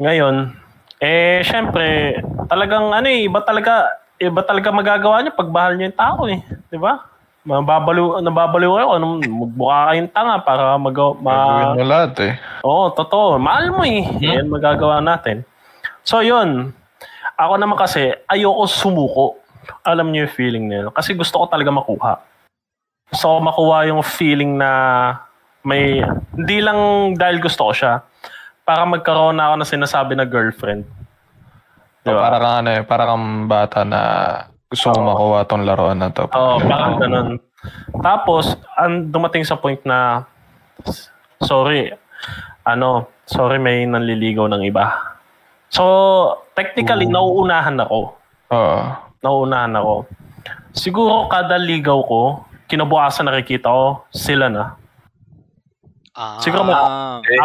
Ngayon, eh, syempre, talagang, ano eh, iba talaga, iba talaga magagawa niya pag bahal niya yung tao eh. Di ba? Mababaliw, nababaliw kayo, anong magmukha kayong tanga para mag, ma, Gagawin mo lahat eh. Oo, totoo. Mahal mo eh. Yan magagawa natin. So, yun. Ako naman kasi, ayoko sumuko. Alam niyo yung feeling na yun. Kasi gusto ko talaga makuha. Ko makuha yung feeling na may... Hindi lang dahil gusto ko siya. Para magkaroon na ako na sinasabi na girlfriend. Di ba? Para kang ano eh, para kang bata na gusto mo makuha tong laruan na to. Oo, parang ganun. Tapos, ang dumating sa point na, sorry, ano, sorry may nanliligaw ng iba. So, technically, nauunahan ako. Oo. Nauunahan ako. Siguro kada ligaw ko, kinabukasan nakikita ko, sila na. ah, Siguro mo-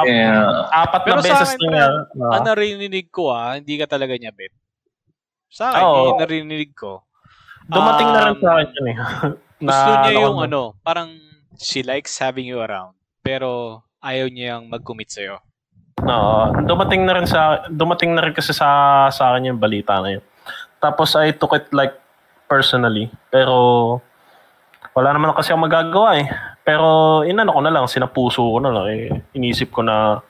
Eh, Apat Pero na sa beses akin, na nga. ang narinig ko ah, hindi ka talaga niya bet. Sa akin, Oo. yung narinig ko. dumating na rin um, sa akin yun eh. Gusto niya yung ano, parang she likes having you around. Pero ayaw niya yung mag-commit sa'yo. Oo, dumating na rin sa dumating na rin kasi sa sa akin yung balita na yun. Tapos I took it like personally. Pero wala naman kasi ako magagawa eh. Pero inano ko na lang, sinapuso ko na lang eh. Inisip ko na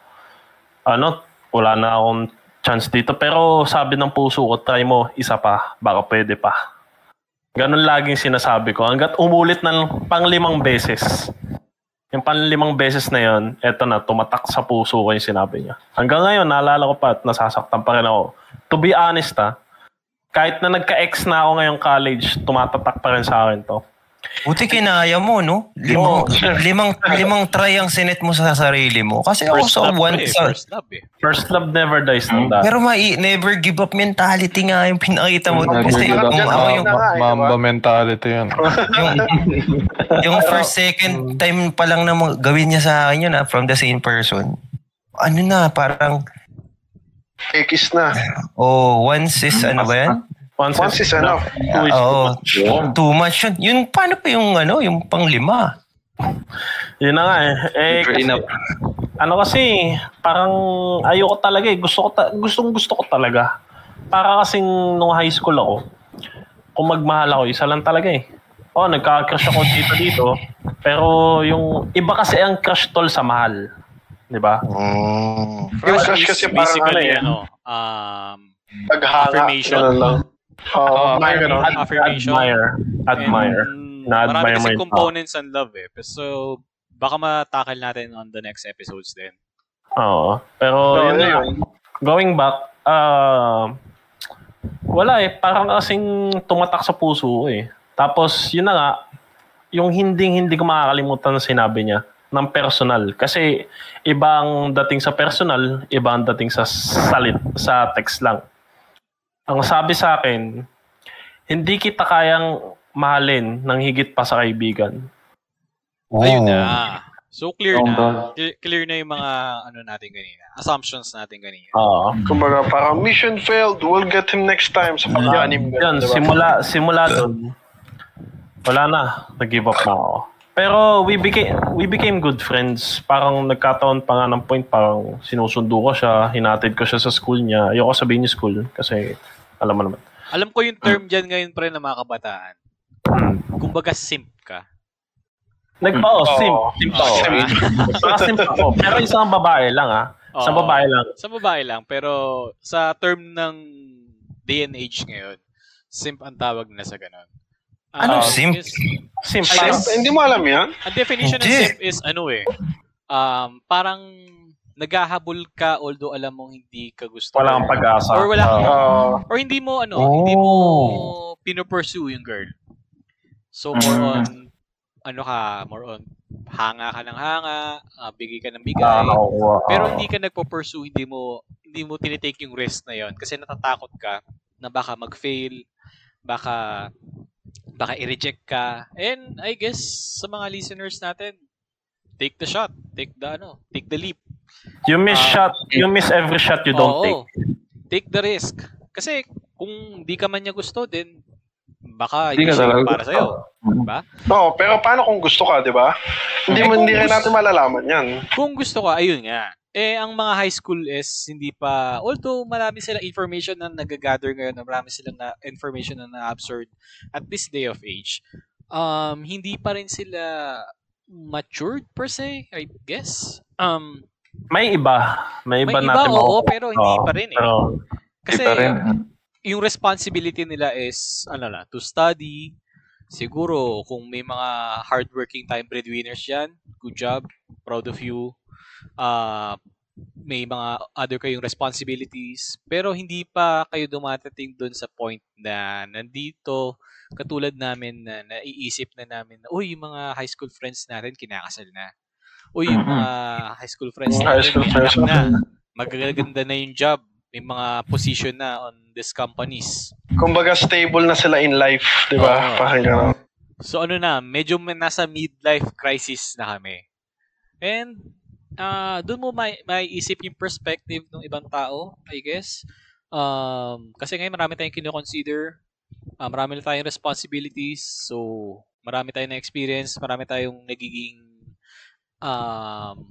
ano, wala na akong chance dito. Pero sabi ng puso ko, try mo, isa pa, baka pwede pa. Ganun laging sinasabi ko. Hanggat umulit ng panglimang beses. Yung panlimang beses na yon, eto na, tumatak sa puso ko yung sinabi niya. Hanggang ngayon, naalala ko pa at nasasaktan pa rin ako. To be honest ha, kahit na nagka-ex na ako ngayong college, tumatatak pa rin sa akin to. Buti kinaya mo, no? Limang, limang, limang try ang sinet mo sa sarili mo. Kasi ako First sa love one, eh, sa, first love eh. First love never dies ng dati. pero mai, never give up mentality nga yung pinakita mo. Never Kasi give up. kung ako yung, na Mamba mentality yan. yung, yung first, second time pa lang na gawin niya sa akin yun, ah, from the same person. Ano na, parang, Kekis na. oh, once is, ano ba yan? Once, Once is enough. Two is Oo. too much. Too much yun. Yun, paano pa yung, ano, yung panglima? Yun na nga eh. eh kasi, enough. ano kasi, parang ayoko talaga eh. Gusto ko, ta- gustong gusto ko talaga. Para kasing nung high school ako, kung magmahal ako, isa lang talaga eh. Oh, nagka-crush ako dito dito. Pero yung iba kasi ang crush tol sa mahal. 'Di ba? Mm. Yung crush kasi parang basically, ano eh. ano, um, Paghanga. Affirmation. Ganun lang. Oo, Oo, may ganun. ad- Affirmation. Admire. Admire. And, Na-admire marami kasi components ng love eh. So, baka matakal natin on the next episodes din. Oo. Pero So, yun na yun. Going back, ah wala eh. Parang kasing tumatak sa puso ko eh. Tapos, yun na nga, yung hindi-hindi ko makakalimutan na sinabi niya ng personal. Kasi ibang dating sa personal, ibang dating sa salit, sa text lang. Ang sabi sa akin, hindi kita kayang mahalin ng higit pa sa kaibigan. Ayun Oh. na. So, clear na. Clear, na yung mga ano natin kanina. Assumptions natin kanina. Oo. Kumbaga, parang mission failed. We'll get him next time sa pag-anim. Yan, diba? simula, simula doon, wala na. Nag-give up na ako. Pero we became, we became good friends. Parang nagkataon pa nga ng point, parang sinusundo ko siya, hinatid ko siya sa school niya. Ayoko sabihin yung school kasi alam mo naman. Alam ko yung term dyan ngayon pa rin ng mga kabataan. Hmm. Kumbaga simp ka. Nag, oh, Oo. simp. Simp ako. Simp. Saka simp ako. Pero isang babae lang ah. Oo. babae lang. Sa babae lang. Pero sa term ng day and age ngayon, simp ang tawag nila sa ganun. Anong Ah, simp? is- Simp. Parang- Hindi mo alam yan? ang definition ng Hindi. simp is ano eh, um, parang naghahabol ka although alam mong hindi ka gusto. Wala kang pag-asa. Or wala kang, Oo. or hindi mo ano, Oh. hindi mo pinopursue yung girl. So more Mm. on ano ka, more on hanga ka ng hanga, ah, bigay ka ng Ah, bigay. nakukuha. pero hindi ka nagpo-pursue, hindi mo hindi mo tinitake yung risk na yon kasi natatakot ka na baka mag-fail, baka baka i-reject ka. And I guess sa mga listeners natin, take the shot, take the ano, take the leap. You miss Ah. shot, you miss every shot you don't Oo. take. Take the risk. Kasi kung di ka man niya gusto din, baka Hindi ka siya talaga para sa'yo. Diba? Oo, pero paano kung gusto ka, di ba? Hindi Eh, mo kung hindi rin natin malalaman yan. Kung gusto ko, ayun nga. Eh, ang mga high school is hindi pa, although marami silang information na nag-gather ngayon, marami silang na information na na-absorb at this day of age, um, hindi pa rin sila matured per se, I guess. Um, May iba. May iba may iba, natin oo, makukuha. pero hindi pa rin eh. Pero, Kasi, rin. yung responsibility nila is ano na, to study. Siguro kung may mga hardworking time breadwinners diyan, good job, proud of you. Ah, may mga other kayong responsibilities, pero hindi pa kayo dumatating doon sa point na nandito katulad namin na naiisip na namin na uy, yung mga high school friends natin kinakasal na. Uy, yung mga high school friends Mga high natin school friends na. Magaganda na yung job. May mga position na on these companies. Kumbaga stable na sila in life, di ba? Parang gano'n. So ano na, medyo nasa midlife crisis na kami. And ah doon mo may maiisip yung perspective ng ibang tao, I guess. Um, kasi ngayon marami tayong kino-consider, ah, marami na tayong responsibilities, so marami tayong na experience, marami tayong nagiging um,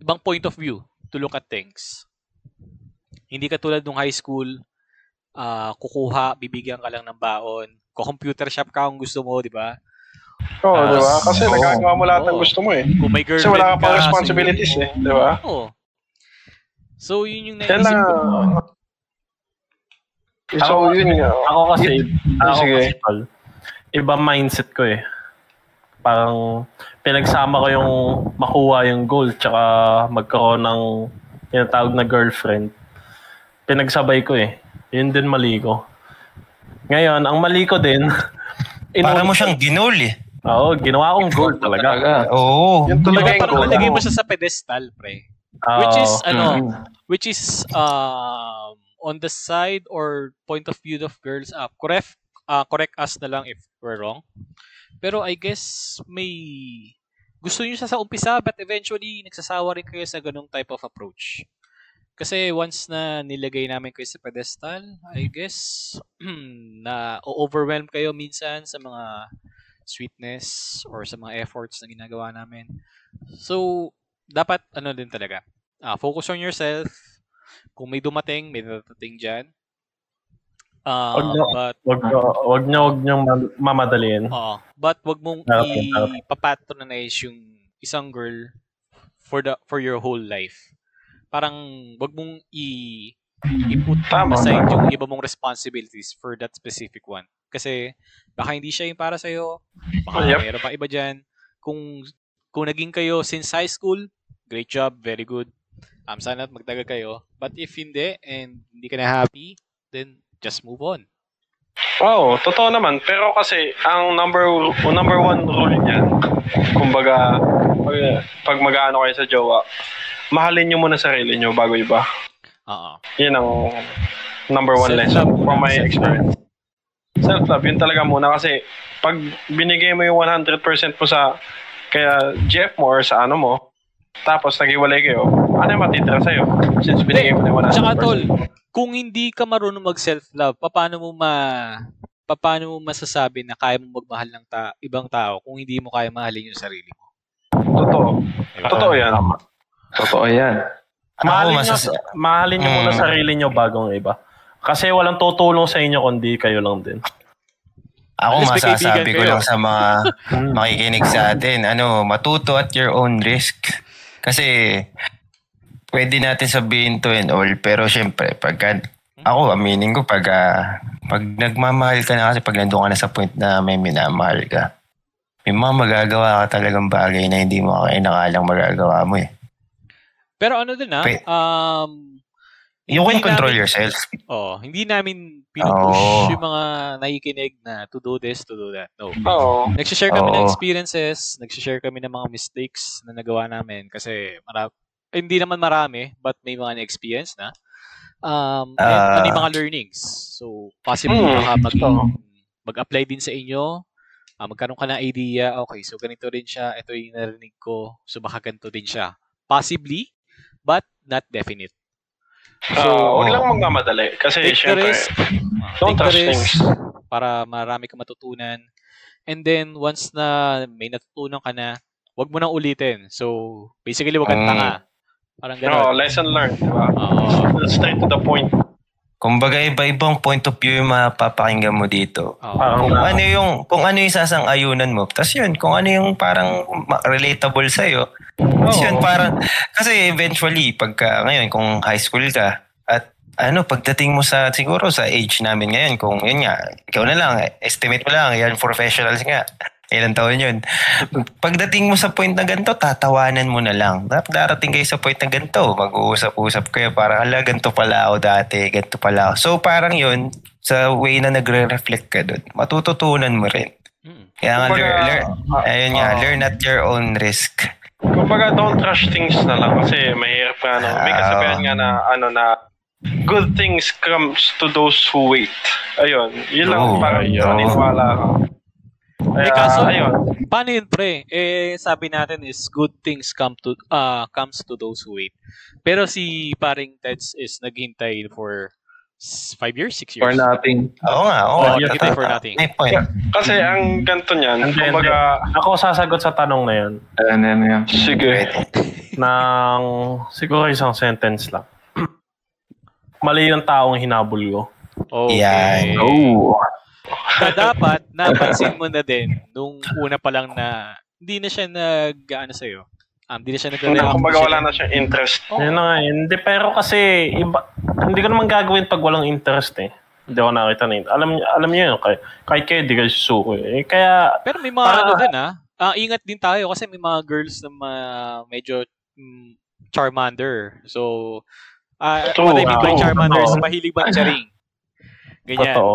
ibang point of view to look at things. Hindi katulad nung high school, ah, kukuha, bibigyan ka lang ng baon, ko-computer shop ka kung gusto mo, di ba? Oo, Ah, di ba? Kasi oo. nagagawa mo lahat ng Oo. gusto mo eh. Kung may Kasi girlfriend wala ka pang responsibilities eh, di ba? Oo. So, yun yung naisip na. ko. So, yun nga. Ako kasi, ako Sige. kasi, tol, iba mindset ko eh. Parang pinagsama ko yung makuha yung goal tsaka magkaroon ng tinatawag na girlfriend. Pinagsabay ko eh. Yun din mali ko. Ngayon, ang mali ko din, Para inu- mo siyang ginol eh. Oo, ginawa kong goal talaga. Talaga. Oo. Yun talaga yung parang nalagay mo siya sa pedestal, pre? Oo. Which is, ano, Mm. which is, um, on the side or point of view of girls up. Correct, uh, correct us na lang if we're wrong. Pero I guess may gusto niyo siya sa umpisa but eventually nagsasawa rin kayo sa ganung type of approach. Kasi once na nilagay namin kayo sa pedestal, I guess na overwhelm kayo minsan sa mga sweetness or sa mga efforts na ginagawa namin. So, dapat ano din talaga. ah, focus on yourself. Kung may dumating, may dadating dyan. Ah, Wag na- but Wag, wag niyo, wag niyo ma- mamadaliin. Oo. But wag mong ipapatronize yung isang girl for the for your whole life. Parang wag mong i i-put Tama. aside yung iba mong responsibilities for that specific one. Kasi baka hindi siya yung para sa'yo. Baka Yep. mayroon pa iba dyan. Kung, kung naging kayo since high school, great job, very good. Um, sana magtagal kayo. But if hindi, and hindi ka na happy, then just move on. Oo, totoo naman. Pero kasi, ang number number one rule niyan, kumbaga, pag, pag mag-ano kayo sa jowa, mahalin nyo muna sarili nyo bago iba. Oo. Yun ang number one lesson Self-love from my experience. Self-love, yun talaga muna kasi pag binigay mo yung 100% mo sa kaya Jeff mo or sa ano mo, tapos naghiwalay kayo, ano yung matitira sa'yo? Since binigay mo na yung 100%. Tsaka tol, kung hindi ka marunong mag self-love, paano mo ma paano mo masasabi na kaya mo magmahal ng ta- ibang tao kung hindi mo kaya mahalin yung sarili mo? Totoo. Diba? Totoo yan. Totoo yan. Mahalin Ako, nyo, masas- mahalin nyo muna Mm. sarili nyo bagong iba. Kasi walang tutulong sa inyo kundi kayo lang din. Ako kaibigan masasabi ko kayo. lang sa mga makikinig sa atin, ano, matuto at your own risk. Kasi pwede natin sabihin to and all, pero syempre, pagka, ako, aminin ko, pag, ah, pag nagmamahal ka na kasi pag nandun ka na sa point na may minamahal ka, may mga magagawa ka talagang bagay na hindi mo kaya nakalang magagawa mo eh. Pero ano din ah, um, You can control namin- yourself. Oh, hindi namin pinupush Oo. yung mga nakikinig na to do this, to do that. No. Oo. Nagsishare kami ng Oo. experiences, nagsishare kami ng mga mistakes na nagawa namin kasi mara- eh, hindi naman marami, but may mga na-experience na. Um, and Ah. ano yung mga learnings. So, possibly Hmm, baka maging, oo. mag-apply din sa inyo. Ah, magkaroon ka ng idea, okay, so ganito rin siya, ito yung narinig ko, so baka ganito din siya. Possibly, but not definite. So, huwag lang magmamadali. Kasi, Take the syempre, risk. don't Take the rush risk things. para marami ka matutunan. And then, once na may natutunan ka na, wag mo nang ulitin. So, basically, wag kang Mm. tanga. Parang No, gano'n. lesson learned, di ba? Oo. Straight to the point. Kumbaga iba-ibang point of view yung mapapakinggan mo dito. Oo. Parang Kung ano yung kung ano yung sasang-ayunan mo. Tapos yun, kung ano yung parang relatable sa iyo. Tapos yun, parang kasi eventually pagka ngayon kung high school ka at ano pagdating mo sa siguro sa age namin ngayon kung yun nga ikaw na lang estimate mo lang yan professionals nga ilang taon yun pagdating mo sa point na ganito tatawanan mo na lang Dar- darating kayo sa point na ganito mag-uusap-usap kayo parang ala ganito pala ako dati ganito pala ako so parang yun sa way na nagre-reflect ka doon matututunan mo rin Mm. kaya nga Kumbaga, learn, learn, ah, ayun nga ah. learn at your own risk Kumbaga, don't rush things na lang kasi mahirap nga. No? May Ah. kasabihan nga na, ano na, good things comes to those who wait. Ayun, yun lang, Oo, parang ayun. paniniwala ka. Kaya, Eh, kaso- ayun. Paano yun, pre? Eh, sabi natin is good things come to ah comes to those who wait. Pero si paring Teds is naghintay for five years, six years. For nothing. oo nga oo nga, naghintay for nothing. may point Kasi ang ganito niyan, Hindi, kumbaga, Ako sasagot sa tanong na yun Ayan, ayan, ayan. sige. ng siguro isang sentence lang. Mali yung taong hinabol ko. Okay. Yan. Oh. Na dapat, napansin mo na din nung una pa lang na hindi na siya nag, ano sa'yo, Um, di na siya Hindi, nagre-react. kumbaga wala na siyang interest. Yun na nga, hindi, pero kasi, iba, hindi ko naman gagawin pag walang interest eh. Hindi ako nakita na yun. Alam, niyo- alam niyo yun, kahit, kahit kayo, di kayo susuko eh. Kaya, Pero may mga Para- ano din ah. Ah, ingat din tayo kasi may mga girls na ma- medyo mm, Charmander. So, ah True, what I mean by Charmander is mahilig ba charing. Ganyan. totoo.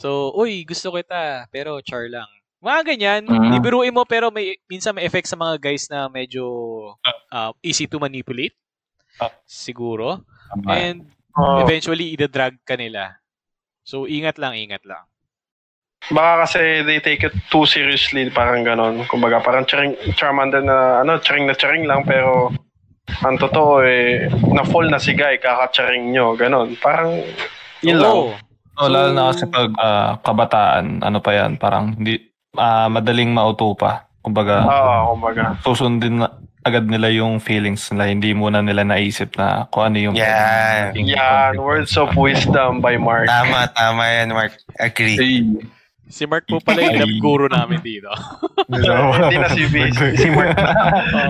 So, uy, gusto kita, pero char lang. Mga ganyan, Mhm. bibiruin mo pero may minsan may effect sa mga guys na medyo ah, easy to manipulate. Ah. Siguro. And Oh, eventually, ida-drag ka nila. So, ingat lang, ingat lang. Baka kasi they take it too seriously, parang ganon. Kumbaga, parang charing, Charmander na, ano, charing na charing lang, pero ang totoo eh, na-fall na si Guy, kaka-charing nyo, ganon. Parang, yun lang. Oh, lalo na kasi pag ah, kabataan, ano pa yan, parang hindi, ah, madaling mauto pa. Kumbaga, Oo, kumbaga. susundin na agad nila yung feelings nila. Hindi muna nila naisip na kung ano yung Yan. Yan, words of wisdom by Mark. Tama, tama yan, Mark. Agree. Ay, Si Mark po pala yung love guru namin dito. Hindi na si V, si Mark na.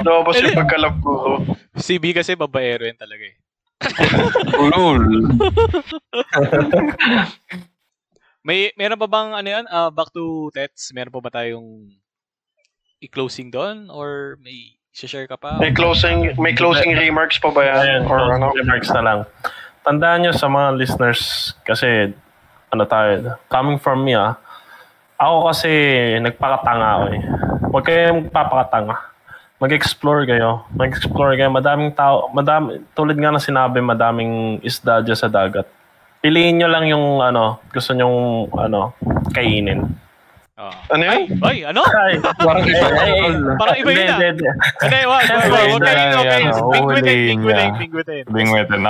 Lumabas yung pagkalab ko. Si B kasi babaero yan talaga eh. Ulol. May meron pa bang ano yan? ah, back to Tets, meron pa ba tayong i-closing doon or may share ka pa? May closing, may closing remarks pa ba yan? Ayan, Or ano? remarks na lang. Tandaan nyo sa mga listeners, kasi, ano tayo, coming from me ah, ako kasi nagpakatanga ako eh. Huwag kayong magpapakatanga. Mag-explore kayo. Mag-explore kayo. Madaming tao, madami, tulad nga na sinabi, madaming isda dyan sa dagat. Piliin nyo lang yung ano, gusto nyong ano, kainin. Oh. Ano yun? Ay, ano? Ay, Parang iba ay, ay, yan. Parang iba yun hindi, ah. hindi, hindi. Hindi, wag, wag, wag. Huwag kayo, yan, oh, Bingwitin, bingwitin, bingwitin. Bingwitin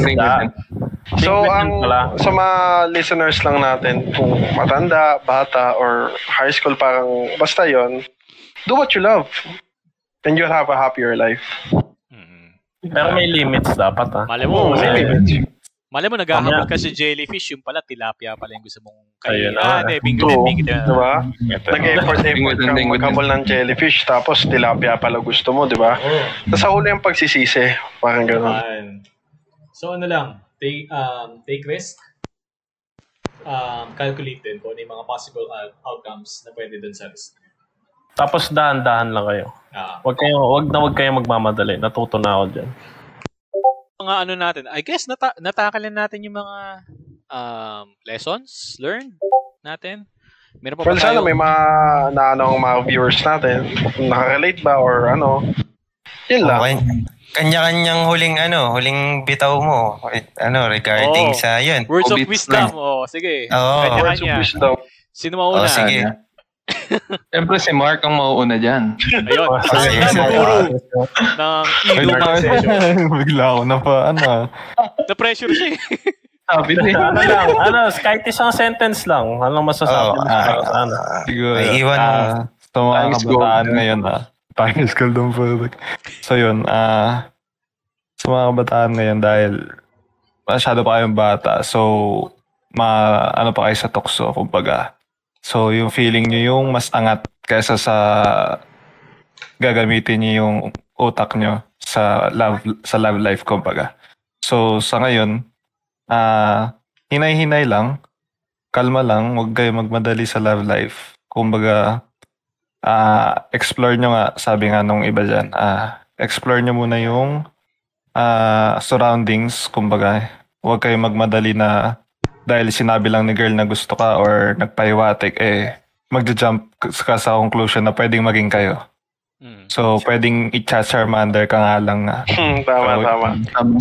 tingnan. So, ang sa mga listeners lang natin, kung matanda, bata, or high school, parang basta yon do what you love. And you'll have a happier life. Mm. Pero may limits dapat ah. Mali mo, may limits. mali mo naghahabol ka sa jellyfish, yung pala tilapia pala yung gusto mong kainin. na. Ah, hindi, True. bingwitin. Diba? Nag-effort effort kang maghabol ng jellyfish, tapos tilapia pala gusto mo, di ba? Tapos sa huli ang pagsisisi. Parang gano'n. So ano lang, take um take risk. Um calculate din kung ano yung mga possible out- outcomes na pwede dun sa risk. Tapos dahan-dahan lang kayo. Ah, Wag kayo, wag na wag kayo magmamadali. Natuto na ako diyan. mga ano natin, I guess nata- natakalin natin yung mga um lessons learned natin. Meron pa ba Well, sana tayo? may mga na ano mga viewers natin. Nakarelate ba or ano. Yun lang. Okay. Kanya-kanyang huling ano, huling bitaw mo. Ano, regarding Oo. sa yun. Words of wisdom. Oh, sige. Oo. Kanya-kanya. Words of wisdom. Sino Oh, mauna? sige. Siyempre si Mark ang mauuna dyan. Ayun. Sige, Ang sige. guru ng Ay, ego session. Bigla ako na pa, ano. Na-pressure siya eh. Sabi din. ano lang, ano, kahit isang sentence lang. Ano masasabi Oo, mo ah, sa ano? Siguro. May iwan mo. ah, sa mga kabataan gold. ngayon, ah. Times gold ang product. So yun, ah, sa mga kabataan ngayon dahil masyado pa kayong bata, so ma ano pa kayo sa tukso, kumbaga. So yung feeling nyo yung mas angat kaysa sa gagamitin nyo yung utak nyo sa love sa love life kumbaga. So sa ngayon, ah hinay-hinay lang, kalma lang, huwag kayo magmadali sa love life. Kumbaga, ah explore nyo nga, sabi nga nung iba dyan, ah explore nyo muna yung ah surroundings, kumbaga, huwag kayo magmadali na dahil sinabi lang ni girl na gusto ka or nagpahiwatig, eh, magja-jump ka sa conclusion na pwedeng maging kayo. Mm. So, pwedeng i-chat Charmander ka nga lang na. Hmm, tama, So, tama.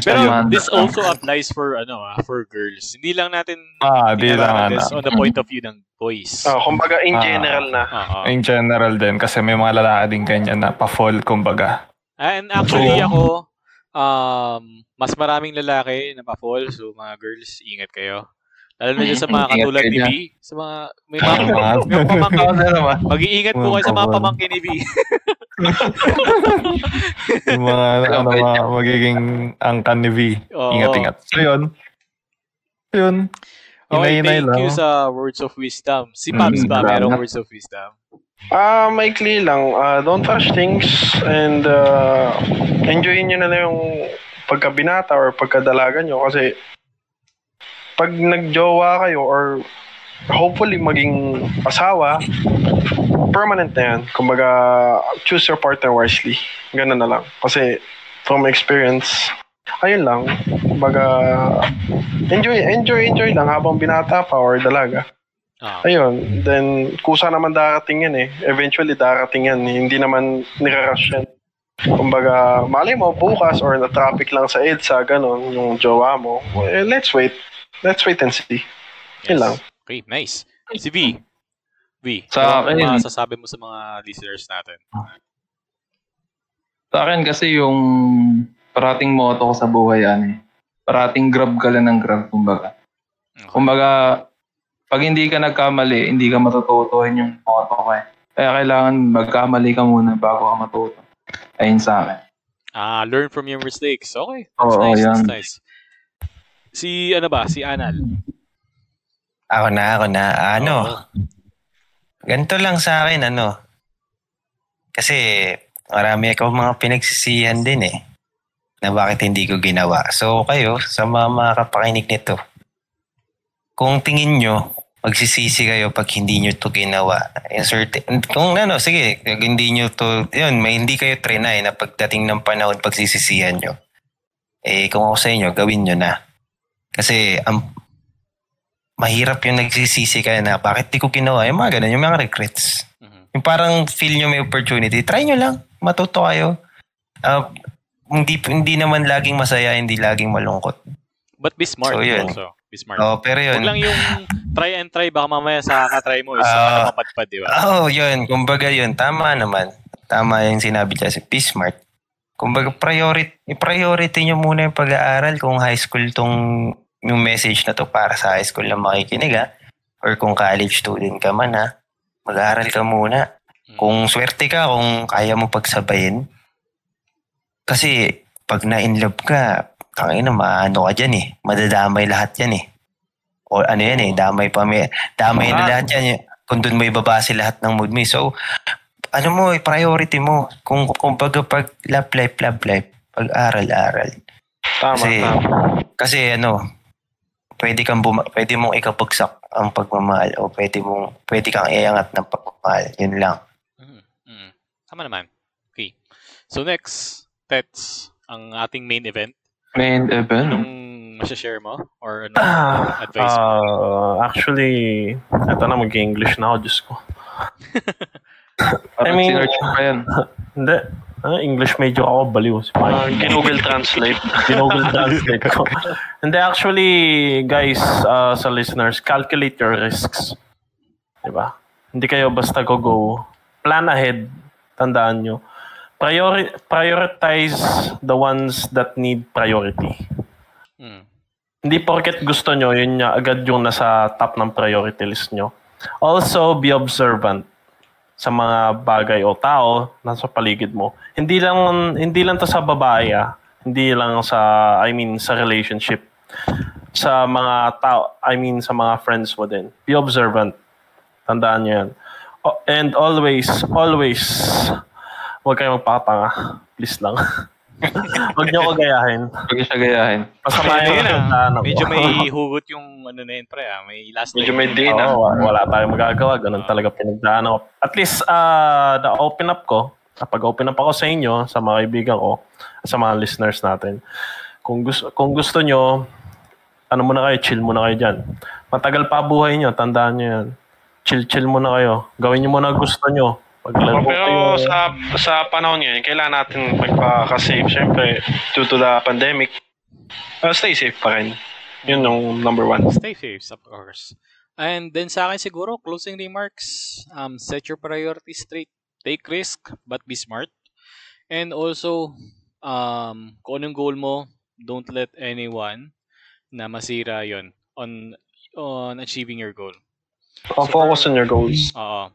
Pero this also applies for ano ah, for girls. Hindi lang natin Ah, di lang tinaralan ano. this on the point of view ng boys. Oh, kumbaga in Ah. general na. Oo. In general din, kasi may mga lalaki din ganyan na pa-fall, kumbaga. And actually ako, um, mas maraming lalaki na pa-fall. So mga girls, ingat kayo. Lalo na dyan sa mga katulad ni V. Sa mga, may mga, may mga pamangkin. Mag-iingat po kayo sa mga pamangkin ni V. yung mga ano, mga magiging angkan ni V. Ingat-ingat. So yun. Yun. Okay, thank lang. you sa words of wisdom. Si Pabs Mm, ba merong words of wisdom? Ah, maikli lang. Ah, don't rush things and uh, enjoyin nyo na lang yung pagkabinata or pagkadalaga nyo kasi pag nagjowa kayo or hopefully maging asawa, permanent na yan. Kumbaga, choose your partner wisely. Ganun na lang. Kasi from experience, ayun lang. Kumbaga, enjoy, enjoy, enjoy lang habang binata pa or dalaga. Ah, Ayun, then kusa naman darating yan eh. Eventually darating yan. Hindi naman nirarush yan. Kumbaga, malay mo bukas or na-traffic lang sa EDSA, ganon, yung jowa mo. Eh, let's wait. Let's wait and see. Yun lang. Okay, nice. Si V. V, Sa ano akin- ang masasabi mo sa mga listeners natin? Sa akin kasi yung parating motto ko sa buhay ano eh. Parating grab ka lang ng grab, kumbaga. Okay. Kumbaga, pag hindi ka nagkamali, hindi ka matututuhin yung motto ko eh. Kaya kailangan magkamali ka muna bago ka matuto. Ayun sa akin. Ah, learn from your mistakes. Okay. That's Oo, nice. That's yan. nice. Si ano ba? Si Anal. Ako na, ako na. Ano? Oo. Ganito lang sa akin, ano. Kasi marami ako mga pinagsisihan din eh. Na bakit hindi ko ginawa. So kayo, sa mga makakapakinig nito, kung tingin nyo, magsisisi kayo pag hindi nyo to ginawa. Insert, kung ano, sige, pag hindi nyo to, yun, may hindi kayo trinay na pagdating ng panahon pagsisisihan nyo. Eh, kung ako sa inyo, gawin nyo na. Kasi, ang mahirap yung nagsisisi ka na bakit di ko ginawa. Yung mga ganun, yung mga regrets. Mhm. Yung parang feel nyo may opportunity, try nyo lang. Matuto kayo. Ah, hindi, hindi naman laging masaya, hindi laging malungkot. But be smart So, yun. also. Be smart. Oh, pero Huwag yun. lang yung try and try. Baka mamaya sa katry mo is Ah. uh, mapadpad, di ba? Oh, yun. Kumbaga yun, tama naman. Tama yung sinabi niya si Be smart. Kumbaga priority, i-priority nyo muna yung pag-aaral kung high school tong yung message na to para sa high school na makikinig ha. Or kung college student ka man ha. Mag-aaral ka muna. Mm. Kung swerte ka, kung kaya mo pagsabayin. Kasi pag na-inlove ka, tangin na maano ka dyan eh. Madadamay lahat yan eh. O ano yan eh, damay pa may, damay na Ah. lahat yan. eh. Kung doon may babase lahat ng mood mo. eh. So, ano mo, eh, priority mo. Kung, kung pag, pag love life, love life, pag-aral-aral. Tama, Kasi, tama. kasi ano, pwede kang buma- pwede mong ikapagsak ang pagmamahal o pwede mong pwede kang iangat ng pagmamahal. Yun lang. Mhm. Mhm. Tama naman. Okay. So next, Tets, ang ating main event. Main event. Anong masashare mo? Or ano Ah, advice mo? ah, actually, eto na mag-English na ako, Diyos ko. Parang I mean- sinerch mo pa yan. Hindi. Ah, English major ako, baliw. Si Ah, Mike. Ginugol Translate. Google Translate ko. Hindi, actually, guys, uh, sa listeners, calculate your risks. Diba? Hindi kayo basta go-go. Plan ahead. Tandaan nyo. Priori- prioritize the ones that need priority. Mm. Hindi porket gusto nyo, yun nga agad yung nasa top ng priority list nyo. Also, be observant sa mga bagay o tao nasa paligid mo. Hindi lang hindi lang to sa babae ah. Hindi lang sa I mean sa relationship. Sa mga tao, I mean sa mga friends mo din. Be observant. Tandaan nyo yan. And always, always, huwag kayong magpakatanga. Please lang. huwag nyo ko gayahin. Huwag siya gayahin. Masama yun, pinagdaanan ko. Medyo may hugot yung ano na yun, pre. Ah. May last Medyo may day na. Wa- wala tayong magagawa. Ganun talaga pinagdaanan ko. At least, uh, na-open up ko. Kapag open up ako sa inyo, sa mga kaibigan ko, sa mga listeners natin. Kung gusto, kung gusto nyo, ano muna kayo, chill muna kayo dyan. Matagal pa buhay nyo, tandaan nyo yan. Chill-chill muna kayo. Gawin nyo muna gusto nyo. Paglaro Pero kayo. sa sa panahon ngayon, kailangan natin magpa-safe. Siyempre, due to the pandemic, uh, stay safe pa rin. Yun yung number one. Stay safe, of course. And then sa akin siguro, closing remarks, um, set your priorities straight. Take risk, but be smart. And also, um, kung anong goal mo, don't let anyone na masira yon on on achieving your goal. Uh, focus on your goals. Oo.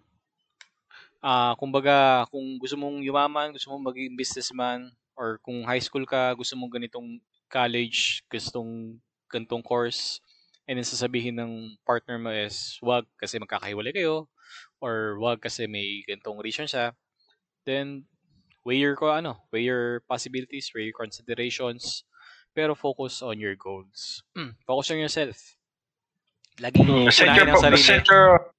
Ah, kumbaga, kung gusto mong yumaman, gusto mong maging businessman, or kung high school ka, gusto mong ganitong college, gustong ganitong course, and then sasabihin ng partner mo is, wag kasi magkakahiwalay kayo, or wag kasi may ganitong reason siya, then weigh your ko ano, weigh your possibilities, weigh your considerations, pero focus on your goals. Mm, focus on yourself. Laging Mm, set your, sarili. set your,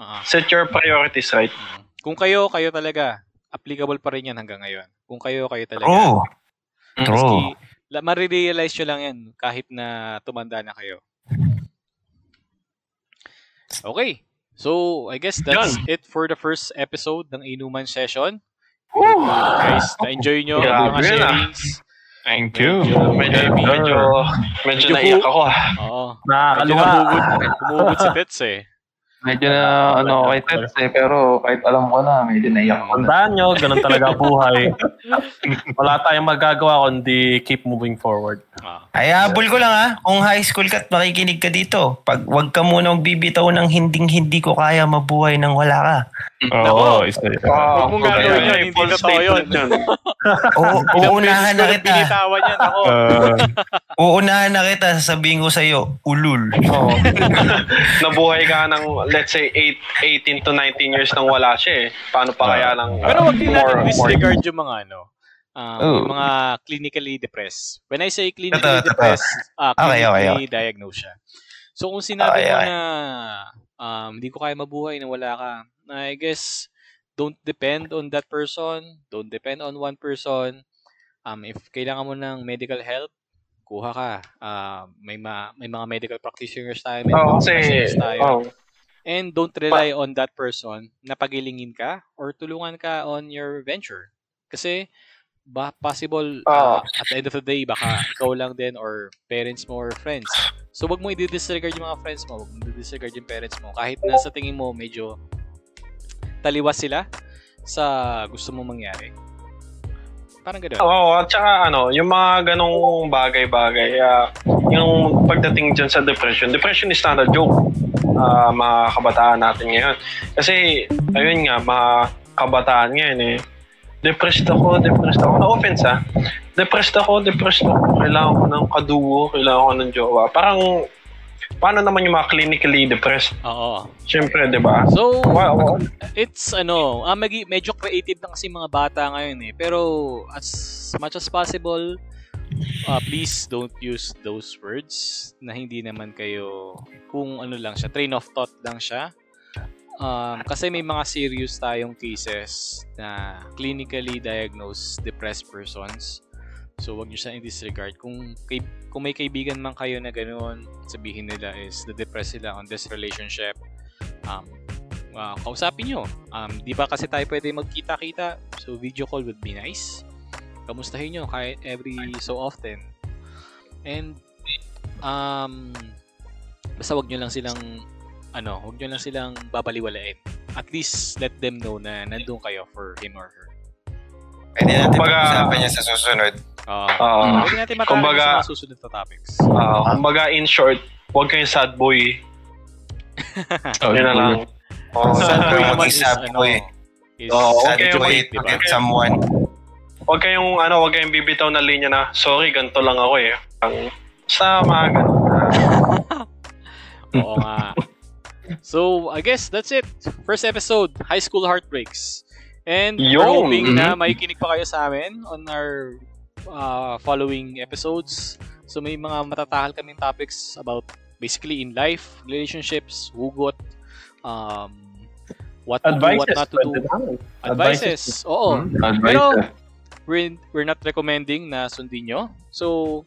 Ah, set your priorities right. mm. Kung kayo, kayo talaga. Applicable pa rin yan hanggang ngayon. Kung kayo, kayo talaga. True. Maski, True. la, marirealize nyo lang yan kahit na tumanda na kayo. Okay. So, I guess that's it for the first episode ng Inuman Session. Guys, na-enjoy nyo ang Grabe mga sharings. Thank you. Medyo, Medyo, medyo, medyo Medyo naiyak ako ah. Oo. Medyo Nakakaluwa. humugod, humugod si Pets eh. Medyo na ano kay Tets eh, pero kahit alam ko na, medyo naiyak ko na. Tandaan nyo, ganun talaga ang buhay. Wala tayong magagawa kundi keep moving forward. Ah. Ay, habol ko lang ha. Kung high school ka at makikinig ka dito, pag wag ka muna magbibitaw ng hinding-hindi ko kaya mabuhay nang wala ka. Oo, isa yun. Ah, Huwag mong gagawin yun, hindi totoo yun. uunahan na kita. pinitawan yan ako. Uh, Uunahan na kita, sasabihin ko sa'yo, ulul. Nabuhay ka ng, let's say, 8, 18 to 19 years nang wala siya eh. Paano pa kaya ng Pero wag din natin disregard yung mga ano, um, Oh. yung mga clinically depressed. When I say clinically totoo. depressed, ah, Okay, okay, clinically diagnosed siya. So kung sinabi Okay, mo okay. na um, hindi ko kaya mabuhay na wala ka, I guess don't depend on that person, don't depend on one person. Um, if kailangan mo ng medical help, kuha ka. Ah, may ma- may mga medical practitioners tayo, may Oo, mga tayo. oh, And don't rely on that person na pagilingin ka or tulungan ka on your venture. Kasi ba possible uh, at the end of the day baka ikaw lang din or parents mo or friends. So wag mo i-disregard yung mga friends mo, wag mo i-disregard yung parents mo kahit na sa tingin mo medyo taliwas sila sa gusto mong mangyari. Parang gano'n. Oo, at saka ano, yung mga ganong bagay-bagay, ah, yung pagdating dyan sa depression, depression is not a joke, ah, mga kabataan natin ngayon. Kasi, ayun nga, mga kabataan ngayon eh, depressed ako, depressed ako. No offense ah. Depressed ako, depressed ako. Kailangan ko ng kadugo, kailangan ko ng jowa. Parang, paano naman yung mga clinically depressed? Oo. Siyempre, di ba? So, Wow, it's ano, ah, magi- medyo creative na kasi mga bata ngayon eh. Pero as much as possible, uh, please don't use those words na hindi naman kayo kung ano lang siya, train of thought lang siya. Um, kasi may mga serious tayong cases na clinically diagnosed depressed persons. So, wag niyo siya i-disregard. Kung, kay, kung may kaibigan man kayo na ganoon, sabihin nila is na-depress sila on this relationship. Um, uh, kausapin nyo. Um, di ba kasi tayo pwede magkita-kita? So, video call would be nice. Kamustahin nyo kahit every so often. And, um, basta wag nyo lang silang, ano, wag nyo lang silang babaliwalain. At least, let them know na nandun kayo for him or her. Pwede natin pag-usapan niya sa susunod. Uh, Ah, pwede natin kumbaga- sa mga susunod na topics. ah, kumbaga, in short, huwag kayong sad boy. Yun na lang. Oh, Sad sad boy boy is, mag-isap ano, eh. is Oo, Sad okay, boy okay, diba? get someone. Huwag kayong, ano, huwag kayong bibitaw na linya na, sorry, ganito lang ako eh. Ang, sa mga ganun. Oo nga. So, I guess that's it. First episode, High School Heartbreaks. And we're Yun. hoping na makikinig pa kayo sa amin on our uh, following episodes. So, may mga matatahal kaming topics about basically in life, relationships, hugot, um, what to do, Advices. what not to do. naman. Advices. Oo. Advice. Pero, eh. we're, we're not recommending na sundin nyo. So,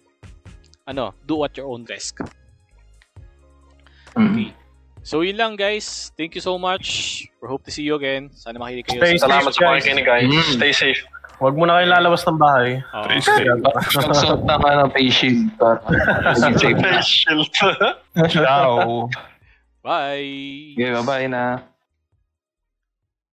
ano, do at your own risk. Mm. Okay. So yun lang guys. Thank you so much. We hope to see you again. Sana makinig kayo. Stay sa- Salamat safe, sa pakikinig, guys. Mm. Stay safe. Huwag mo na kayo lalabas ng bahay. Oo. Magsuot ng ano, face shield. para maging safe. Face shield. Ciao. Bye! Okay, bye-bye na.